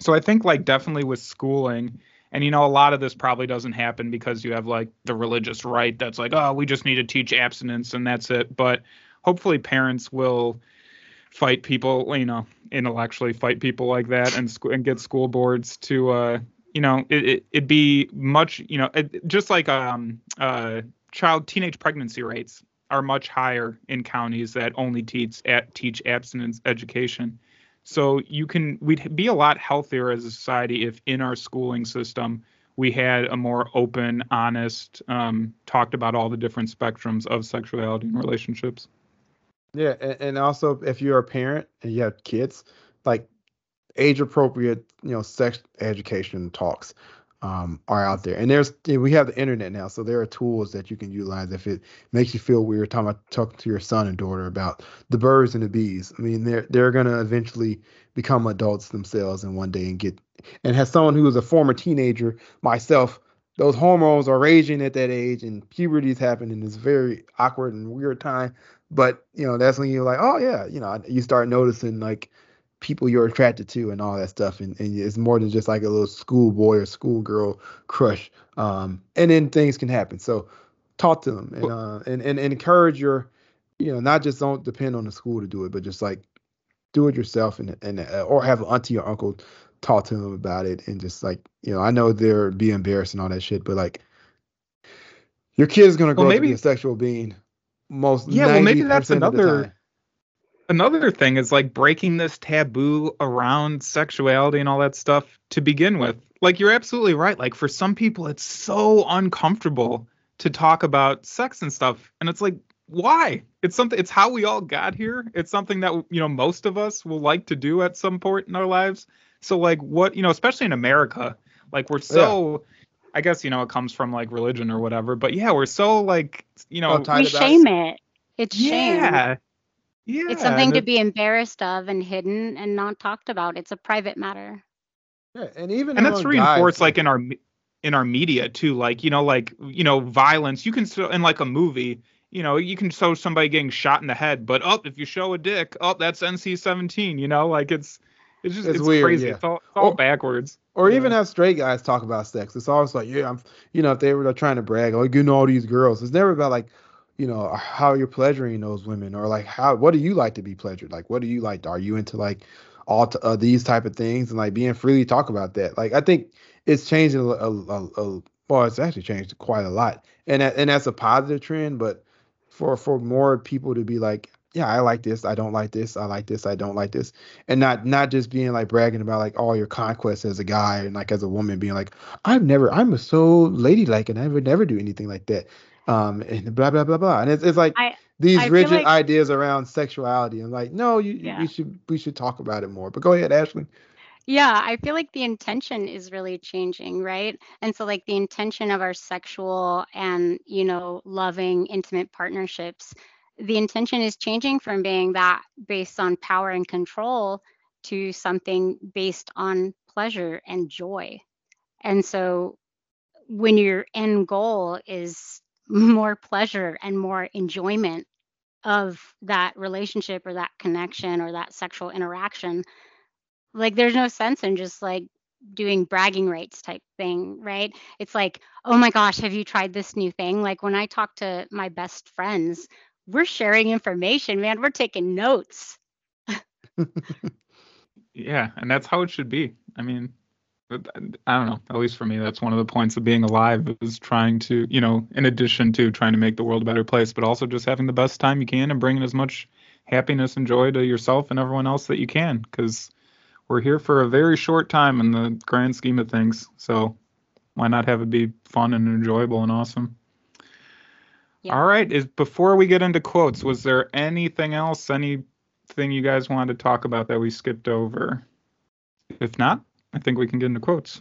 so I think like definitely with schooling, and you know a lot of this probably doesn't happen because you have like the religious right that's like oh we just need to teach abstinence and that's it. But hopefully parents will fight people you know intellectually fight people like that and sc- and get school boards to uh you know it, it it'd be much you know it, just like um uh child teenage pregnancy rates are much higher in counties that only teach at, teach abstinence education so you can we'd be a lot healthier as a society if in our schooling system we had a more open, honest, um, talked about all the different spectrums of sexuality and relationships. Yeah, and, and also if you're a parent and you have kids, like age appropriate, you know, sex education talks um, are out there. And there's we have the internet now, so there are tools that you can utilize if it makes you feel weird talking about talking to your son and daughter about the birds and the bees. I mean, they're they're gonna eventually become adults themselves in one day and get and as someone who was a former teenager myself, those hormones are raging at that age and puberty is happening. It's very awkward and weird time. But you know, that's when you're like, oh yeah, you know, you start noticing like people you're attracted to and all that stuff. And, and it's more than just like a little schoolboy or schoolgirl crush. Um and then things can happen. So talk to them and uh and, and, and encourage your you know not just don't depend on the school to do it but just like do it yourself and and uh, or have an auntie or uncle talk to them about it and just like you know i know they're be embarrassed and all that shit but like your kid's gonna grow Well, up to be a sexual being most Yeah, well, maybe that's 90% of the another-. Another thing is like breaking this taboo around sexuality and all that stuff to begin with. Like you're absolutely right. Like for some people it's so uncomfortable to talk about sex and stuff and it's like why? It's something it's how we all got here. It's something that you know most of us will like to do at some point in our lives. So like what, you know, especially in America, like we're so I guess you know it comes from like religion or whatever, but yeah, we're so like you know Uptight we about shame it. It's shame. yeah. Yeah. It's something to it- be embarrassed of and hidden and not talked about. It's a private matter. Yeah, and even and that's among reinforced guys, like in our in our media too like you know like you know violence you can still in like a movie you know you can show somebody getting shot in the head but up if you show a dick up that's nc-17 you know like it's it's just It's it's, weird, crazy yeah. it's all, it's all Or- backwards or Yeah. even have straight guys talk about sex. It's always like, yeah, I'm, you know, if they were trying to brag, like, you know, all these girls. It's never about like, you know, how you're pleasuring those women or like how, what do you like to be pleasured? Like, what do you like? Are you into like all t- uh, these type of things and like being freely talk about that? Like, I think it's changing a, a, a, a well, it's actually changed quite a lot, and that, and that's a positive trend. But for for more people to be like, yeah, I like this, I don't like this, I like this, I don't like this, and not not just being like bragging about like all your conquests as a guy and like as a woman being like I've never I'm so ladylike and I would never do anything like that um and blah blah blah blah and it's, it's like I- these I rigid like- ideas around sexuality and like no you Yeah. we should we should talk about it more but go ahead ashley Yeah, I feel like the intention is really changing, right? And so, like, the intention of our sexual and, you know, loving, intimate partnerships, the intention is changing from being that based on power and control to something based on pleasure and joy. And so, when your end goal is more pleasure and more enjoyment of that relationship or that connection or that sexual interaction, like there's no sense in just like doing bragging rights type thing, right? It's like, oh my gosh, have you tried this new thing? Like when I talk to my best friends, we're sharing information, man. We're taking notes. [LAUGHS] Yeah, and that's how it should be. I mean, Uh, I don't know. At least for me, that's one of the points of being alive is trying to, you know, in addition to trying to make the world a better place, but also just having the best time you can and bringing as much happiness and joy to yourself and everyone else that you can, because we're here for a very short time in the grand scheme of things. So why not have it be fun and enjoyable and awesome? Yeah. All right. Is before we get into quotes, was there anything else, anything you guys wanted to talk about that we skipped over? If not, I think we can get into quotes.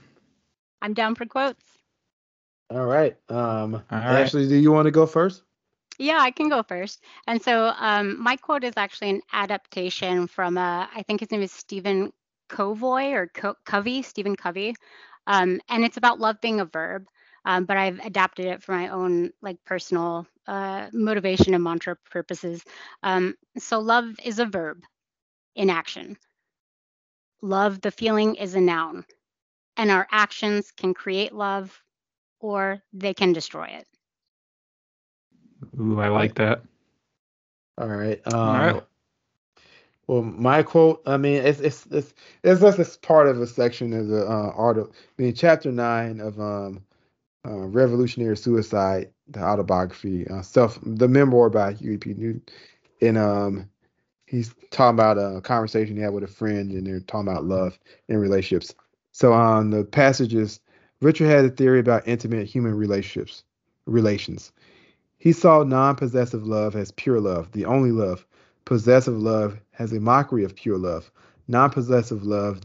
I'm down for quotes. all right um All right. ashley do you want to go first Yeah, I can go first. And so um, my quote is actually an adaptation from, a, I think his name is Stephen Covoy or Co- Covey, Stephen Covey. Um, and it's about love being a verb. Um, but I've adapted it for my own like personal uh, motivation and mantra purposes. Um, so love is a verb in action. Love, the feeling, is a noun, and our actions can create love or they can destroy it. Ooh, I like that. all right um All right. well my quote i mean it's it's it's it's just it's part of a section of the uh article i mean chapter nine of um uh, revolutionary suicide the autobiography uh, self the memoir by huey p newton and um he's talking about a conversation he had with a friend and they're talking about love and relationships. So um the passages, richard had a theory about intimate human relationships relations. He saw non-possessive love as pure love the only love. Possessive love has a mockery of pure love. Non-possessive love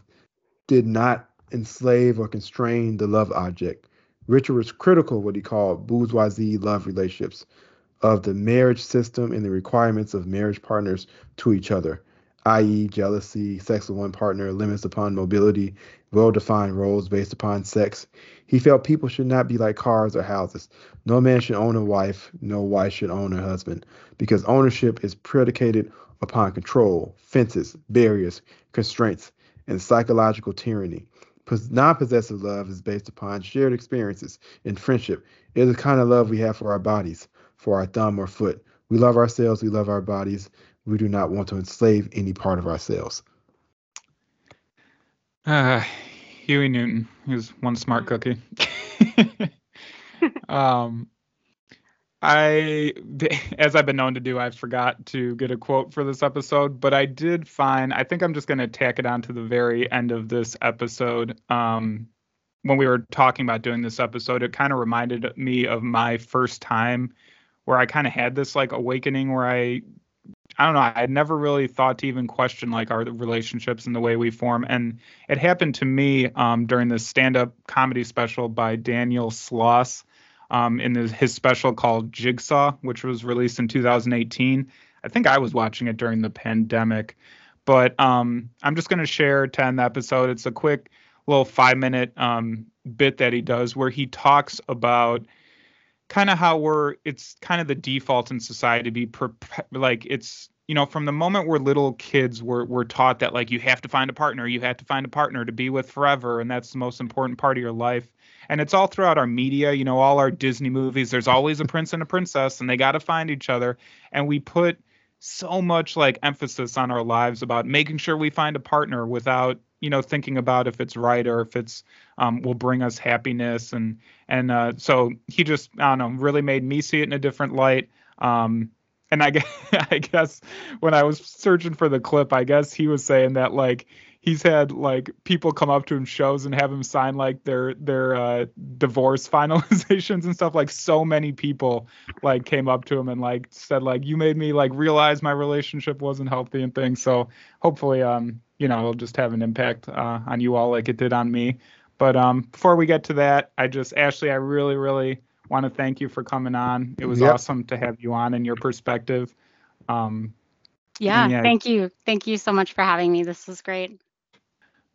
did not enslave or constrain the love object. Richard was critical of what he called bourgeoisie love relationships of the marriage system and the requirements of marriage partners to each other, i.e., jealousy, sex with one partner, limits upon mobility, well defined roles based upon sex. He felt people should not be like cars or houses. No man should own a wife, no wife should own her husband, because ownership is predicated upon control, fences, barriers, constraints, and psychological tyranny. Non possessive love is based upon shared experiences and friendship. It is the kind of love we have for our bodies for our thumb or foot. We love ourselves, we love our bodies. We do not want to enslave any part of ourselves. Uh, Huey Newton. Was one smart cookie. [LAUGHS] um, I, [LAUGHS] as I've been known to do, I forgot to get a quote for this episode, but I did find. I think I'm just going to tack it on to the very end of this episode. Um, when we were talking about doing this episode, it kind of reminded me of my first time where I kind of had this like awakening where I I don't know, I had never really thought to even question like our relationships and the way we form. And it happened to me um, during this stand-up comedy special by Daniel Sloss um, in his, his special called Jigsaw, which was released in 2018. I think I was watching it during the pandemic. But um, I'm just going to share to end the episode. It's a quick little five minute um, bit that he does where he talks about kind of how we're it's kind of the default in society to be prepa- like it's you know from the moment we're little kids we're we're taught that like you have to find a partner you have to find a partner to be with forever and that's the most important part of your life. And it's all throughout our media you know all our disney movies there's always a prince and a princess and they got to find each other. And we put so much like emphasis on our lives about making sure we find a partner without you know thinking about if it's right or if it's um, will bring us happiness and and uh, so he just I don't know really made me see it in a different light. Um, and I [LAUGHS] guess, I guess when I was searching for the clip, I guess he was saying that like he's had like people come up to him shows and have him sign like their their uh, divorce [LAUGHS] finalizations and stuff. Like so many people like came up to him and like said like you made me like realize my relationship wasn't healthy and things. So hopefully um you know it'll just have an impact uh, on you all like it did on me. But um before we get to that, I just Ashley, I really really want to thank you for coming on. It was Yep. awesome to have you on and your perspective. Um, Yeah, Yeah. thank you. Thank you so much for having me. This was great.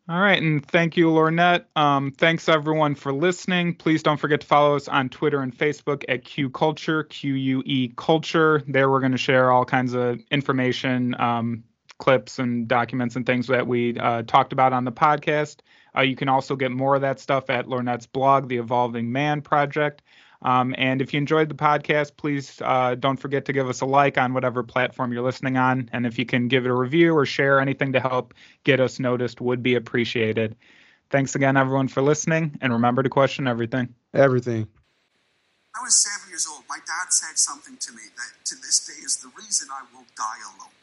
All right, and thank you, Lornett. Um, thanks everyone for listening. Please don't forget to follow us on Twitter and Facebook at Q Culture, Q U E Culture. There, we're going to share all kinds of information, um, clips, and documents and things that we uh, talked about on the podcast. Uh, you can also get more of that stuff at Lornett's blog, The Evolving Man Project. Um, and if you enjoyed the podcast, please uh, don't forget to give us a like on whatever platform you're listening on. And if you can give it a review or share anything to help get us noticed, would be appreciated. Thanks again, everyone, for listening. And remember to question everything. Everything. I was seven years old. My dad said something to me that to this day is the reason I will die alone.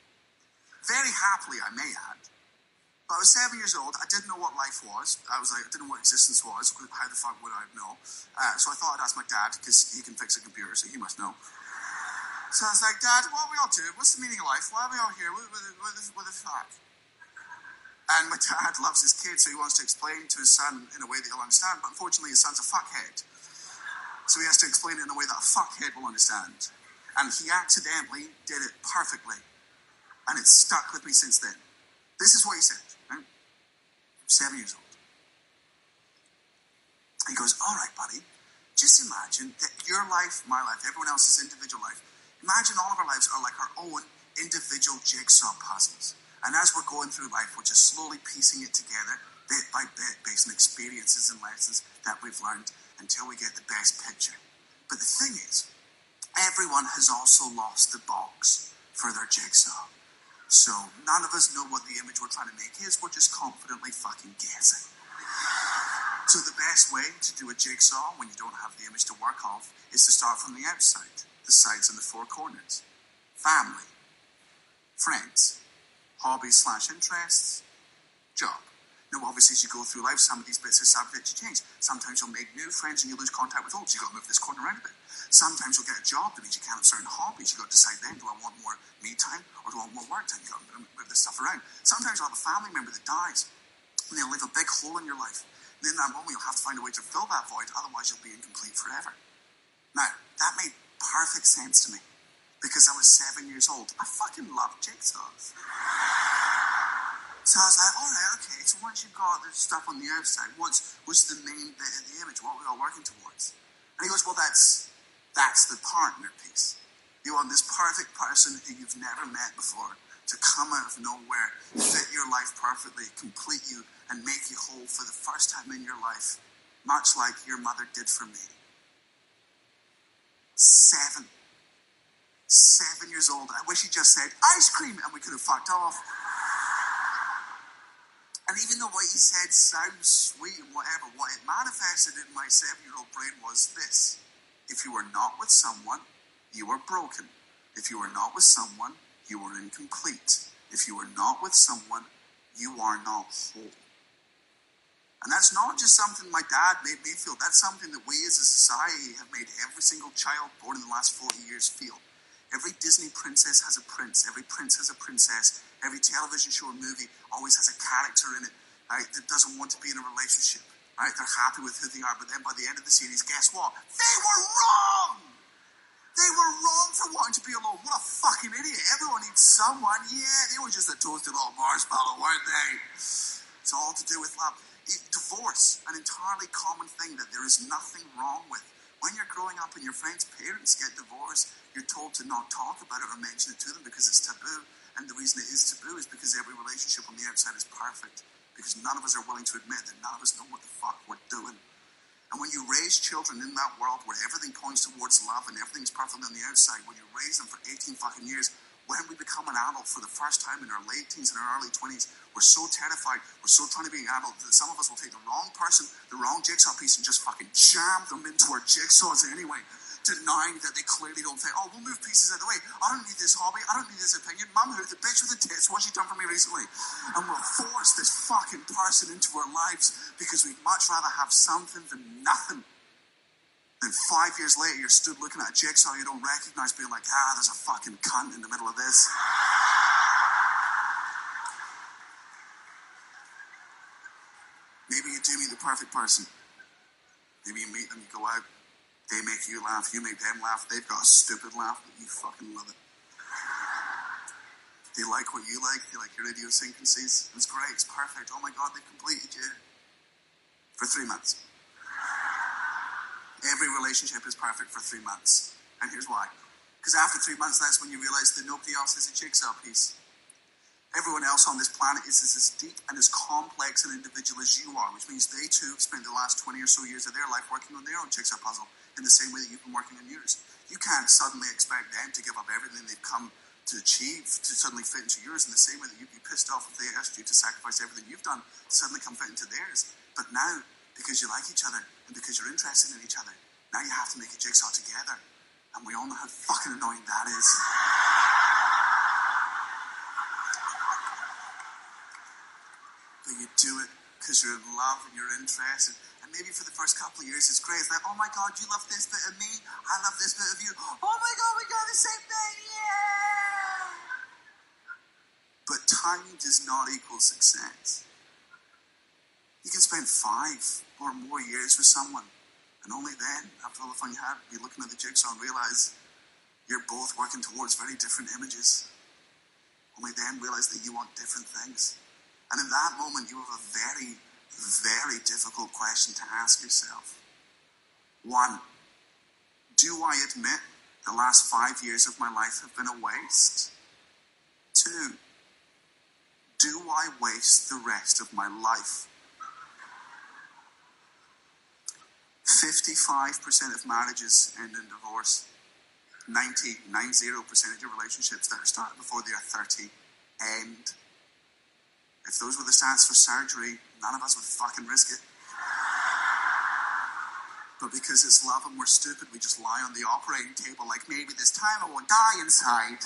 Very happily, I may add. But I was seven years old. I didn't know what life was. I was like, I didn't know what existence was. How the fuck would I know? Uh, so I thought I'd ask my dad because he can fix a computer, so he must know. So I was like, Dad, what are we all doing? What's the meaning of life? Why are we all here? What, what, what, the- what the fuck? And my dad [LAUGHS] loves his kid, so he wants to explain to his son in a way that he'll understand. But unfortunately, his son's a fuckhead. So he has to explain it in a way that a fuckhead will understand. And he accidentally did it perfectly. And it's stuck with me since then. This is what he said. Right? Seven years old. He goes, All right, buddy, just imagine that your life, my life, everyone else's individual life, imagine all of our lives are like our own individual jigsaw puzzles. And as we're going through life, we're just slowly piecing it together, bit by bit, based on experiences and lessons that we've learned until we get the best picture. But the thing is, everyone has also lost the box for their jigsaw. So none of us know what the image we're trying to make is. We're just confidently fucking guessing. So the best way to do a jigsaw when you don't have the image to work off is to start from the outside, the sides and the four corners. Family, friends, hobbies slash interests, job. Now, obviously, as you go through life, some of these bits are subject to change. Sometimes you'll make new friends and you lose contact with old. You've got to move this corner around a bit. Sometimes you'll get a job that means you can't have certain hobbies. You've got to decide then, do I want more me time or do I want more work time? You've got to move this stuff around. Sometimes you'll have a family member that dies and they'll leave a big hole in your life. And in that moment, you'll have to find a way to fill that void, otherwise, you'll be incomplete forever. Now, that made perfect sense to me because I was seven years old. I fucking love jigsaws. So I was like, all right, okay. So once you've got the stuff on the outside, what's what's the main bit of the image? What are we all working towards? And he goes, well, that's that's the partner piece. You want this perfect person who you've never met before to come out of nowhere, fit your life perfectly, complete you, and make you whole for the first time in your life, much like your mother did for me. Seven. Seven years old. I wish he just said ice cream and we could have fucked off. And even though what he said sounds sweet and whatever, what it manifested in my seven year old brain was this if you are not with someone, you are broken. If you are not with someone, you are incomplete. If you are not with someone, you are not whole. And that's not just something my dad made me feel, that's something that we as a society have made every single child born in the last 40 years feel. Every Disney princess has a prince, every prince has a princess, every television show or movie always has a character in it right, that doesn't want to be in a relationship. Right? They're happy with who they are, but then by the end of the series, guess what? They were wrong! They were wrong for wanting to be alone. What a fucking idiot. Everyone needs someone. Yeah, they were just a toasted little marshmallow, weren't they? It's all to do with love. Divorce, an entirely common thing that there is nothing wrong with. When you're growing up and your friends' parents get divorced, you're told to not talk about it or mention it to them because it's taboo. And the reason it is taboo is because every relationship on the outside is perfect. Because none of us are willing to admit that none of us know what the fuck we're doing. And when you raise children in that world where everything points towards love and everything's perfect on the outside, when you raise them for 18 fucking years, when we become an adult for the first time in our late teens and our early 20s, we're so terrified, we're so trying to be an adult that some of us will take the wrong person, the wrong jigsaw piece, and just fucking jam them into our jigsaws anyway. Denying that they clearly don't think, oh, we'll move pieces out of the way. I don't need this hobby. I don't need this opinion. Mum, who the bitch with the tits, what's she done for me recently? And we'll force this fucking person into our lives because we'd much rather have something than nothing. Then five years later, you're stood looking at a jigsaw you don't recognize, being like, ah, there's a fucking cunt in the middle of this. Maybe you do meet the perfect person. Maybe you meet them, you go out, they make you laugh, you make them laugh. They've got a stupid laugh, but you fucking love it. They like what you like, they like your idiosyncrasies. It's great, it's perfect. Oh my god, they've completed you. For three months. Every relationship is perfect for three months. And here's why. Because after three months, that's when you realize that nobody else is a jigsaw piece. Everyone else on this planet is as deep and as complex an individual as you are, which means they too have spent the last 20 or so years of their life working on their own jigsaw puzzle in the same way that you've been working on yours. You can't suddenly expect them to give up everything they've come to achieve to suddenly fit into yours in the same way that you'd be pissed off if they asked you to sacrifice everything you've done to suddenly come fit into theirs. But now, because you like each other and because you're interested in each other, now you have to make a jigsaw together. And we all know how fucking annoying that is. but you do it because you're in love and you're interested. Maybe for the first couple of years, it's great. It's like, oh my God, you love this bit of me. I love this bit of you. Oh my God, we got the same thing. Yeah. But timing does not equal success. You can spend five or more years with someone, and only then, after all the fun you had, be looking at the jigsaw and realize you're both working towards very different images. Only then realize that you want different things. And in that moment, you have a very, very difficult question to ask yourself. One, do I admit the last five years of my life have been a waste? Two, do I waste the rest of my life? 55% of marriages end in divorce. 90, 90% of relationships that are started before they are 30 end if those were the stats for surgery, none of us would fucking risk it. But because it's love and we're stupid, we just lie on the operating table like maybe this time I won't die inside.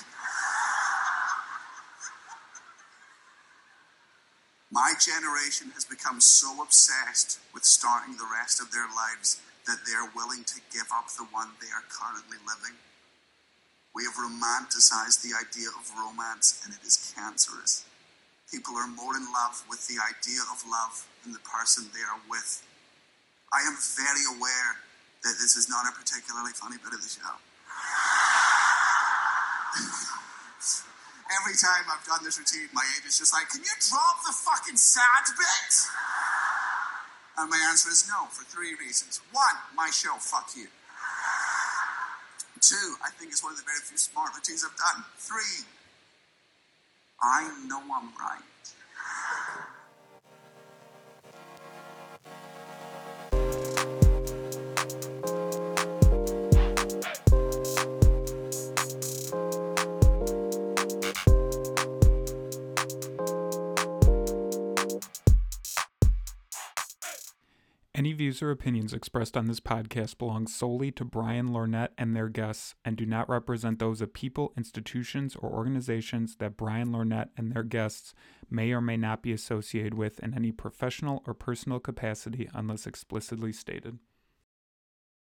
My generation has become so obsessed with starting the rest of their lives that they're willing to give up the one they are currently living. We have romanticized the idea of romance, and it is cancerous. People are more in love with the idea of love than the person they are with. I am very aware that this is not a particularly funny bit of the show. [LAUGHS] Every time I've done this routine, my agent's just like, Can you drop the fucking sad bit? And my answer is no, for three reasons. One, my show, fuck you. Two, I think it's one of the very few smart routines I've done. Three, I know I'm right. Views or opinions expressed on this podcast belong solely to Brian Lornett and their guests and do not represent those of people, institutions, or organizations that Brian Lornett and their guests may or may not be associated with in any professional or personal capacity unless explicitly stated.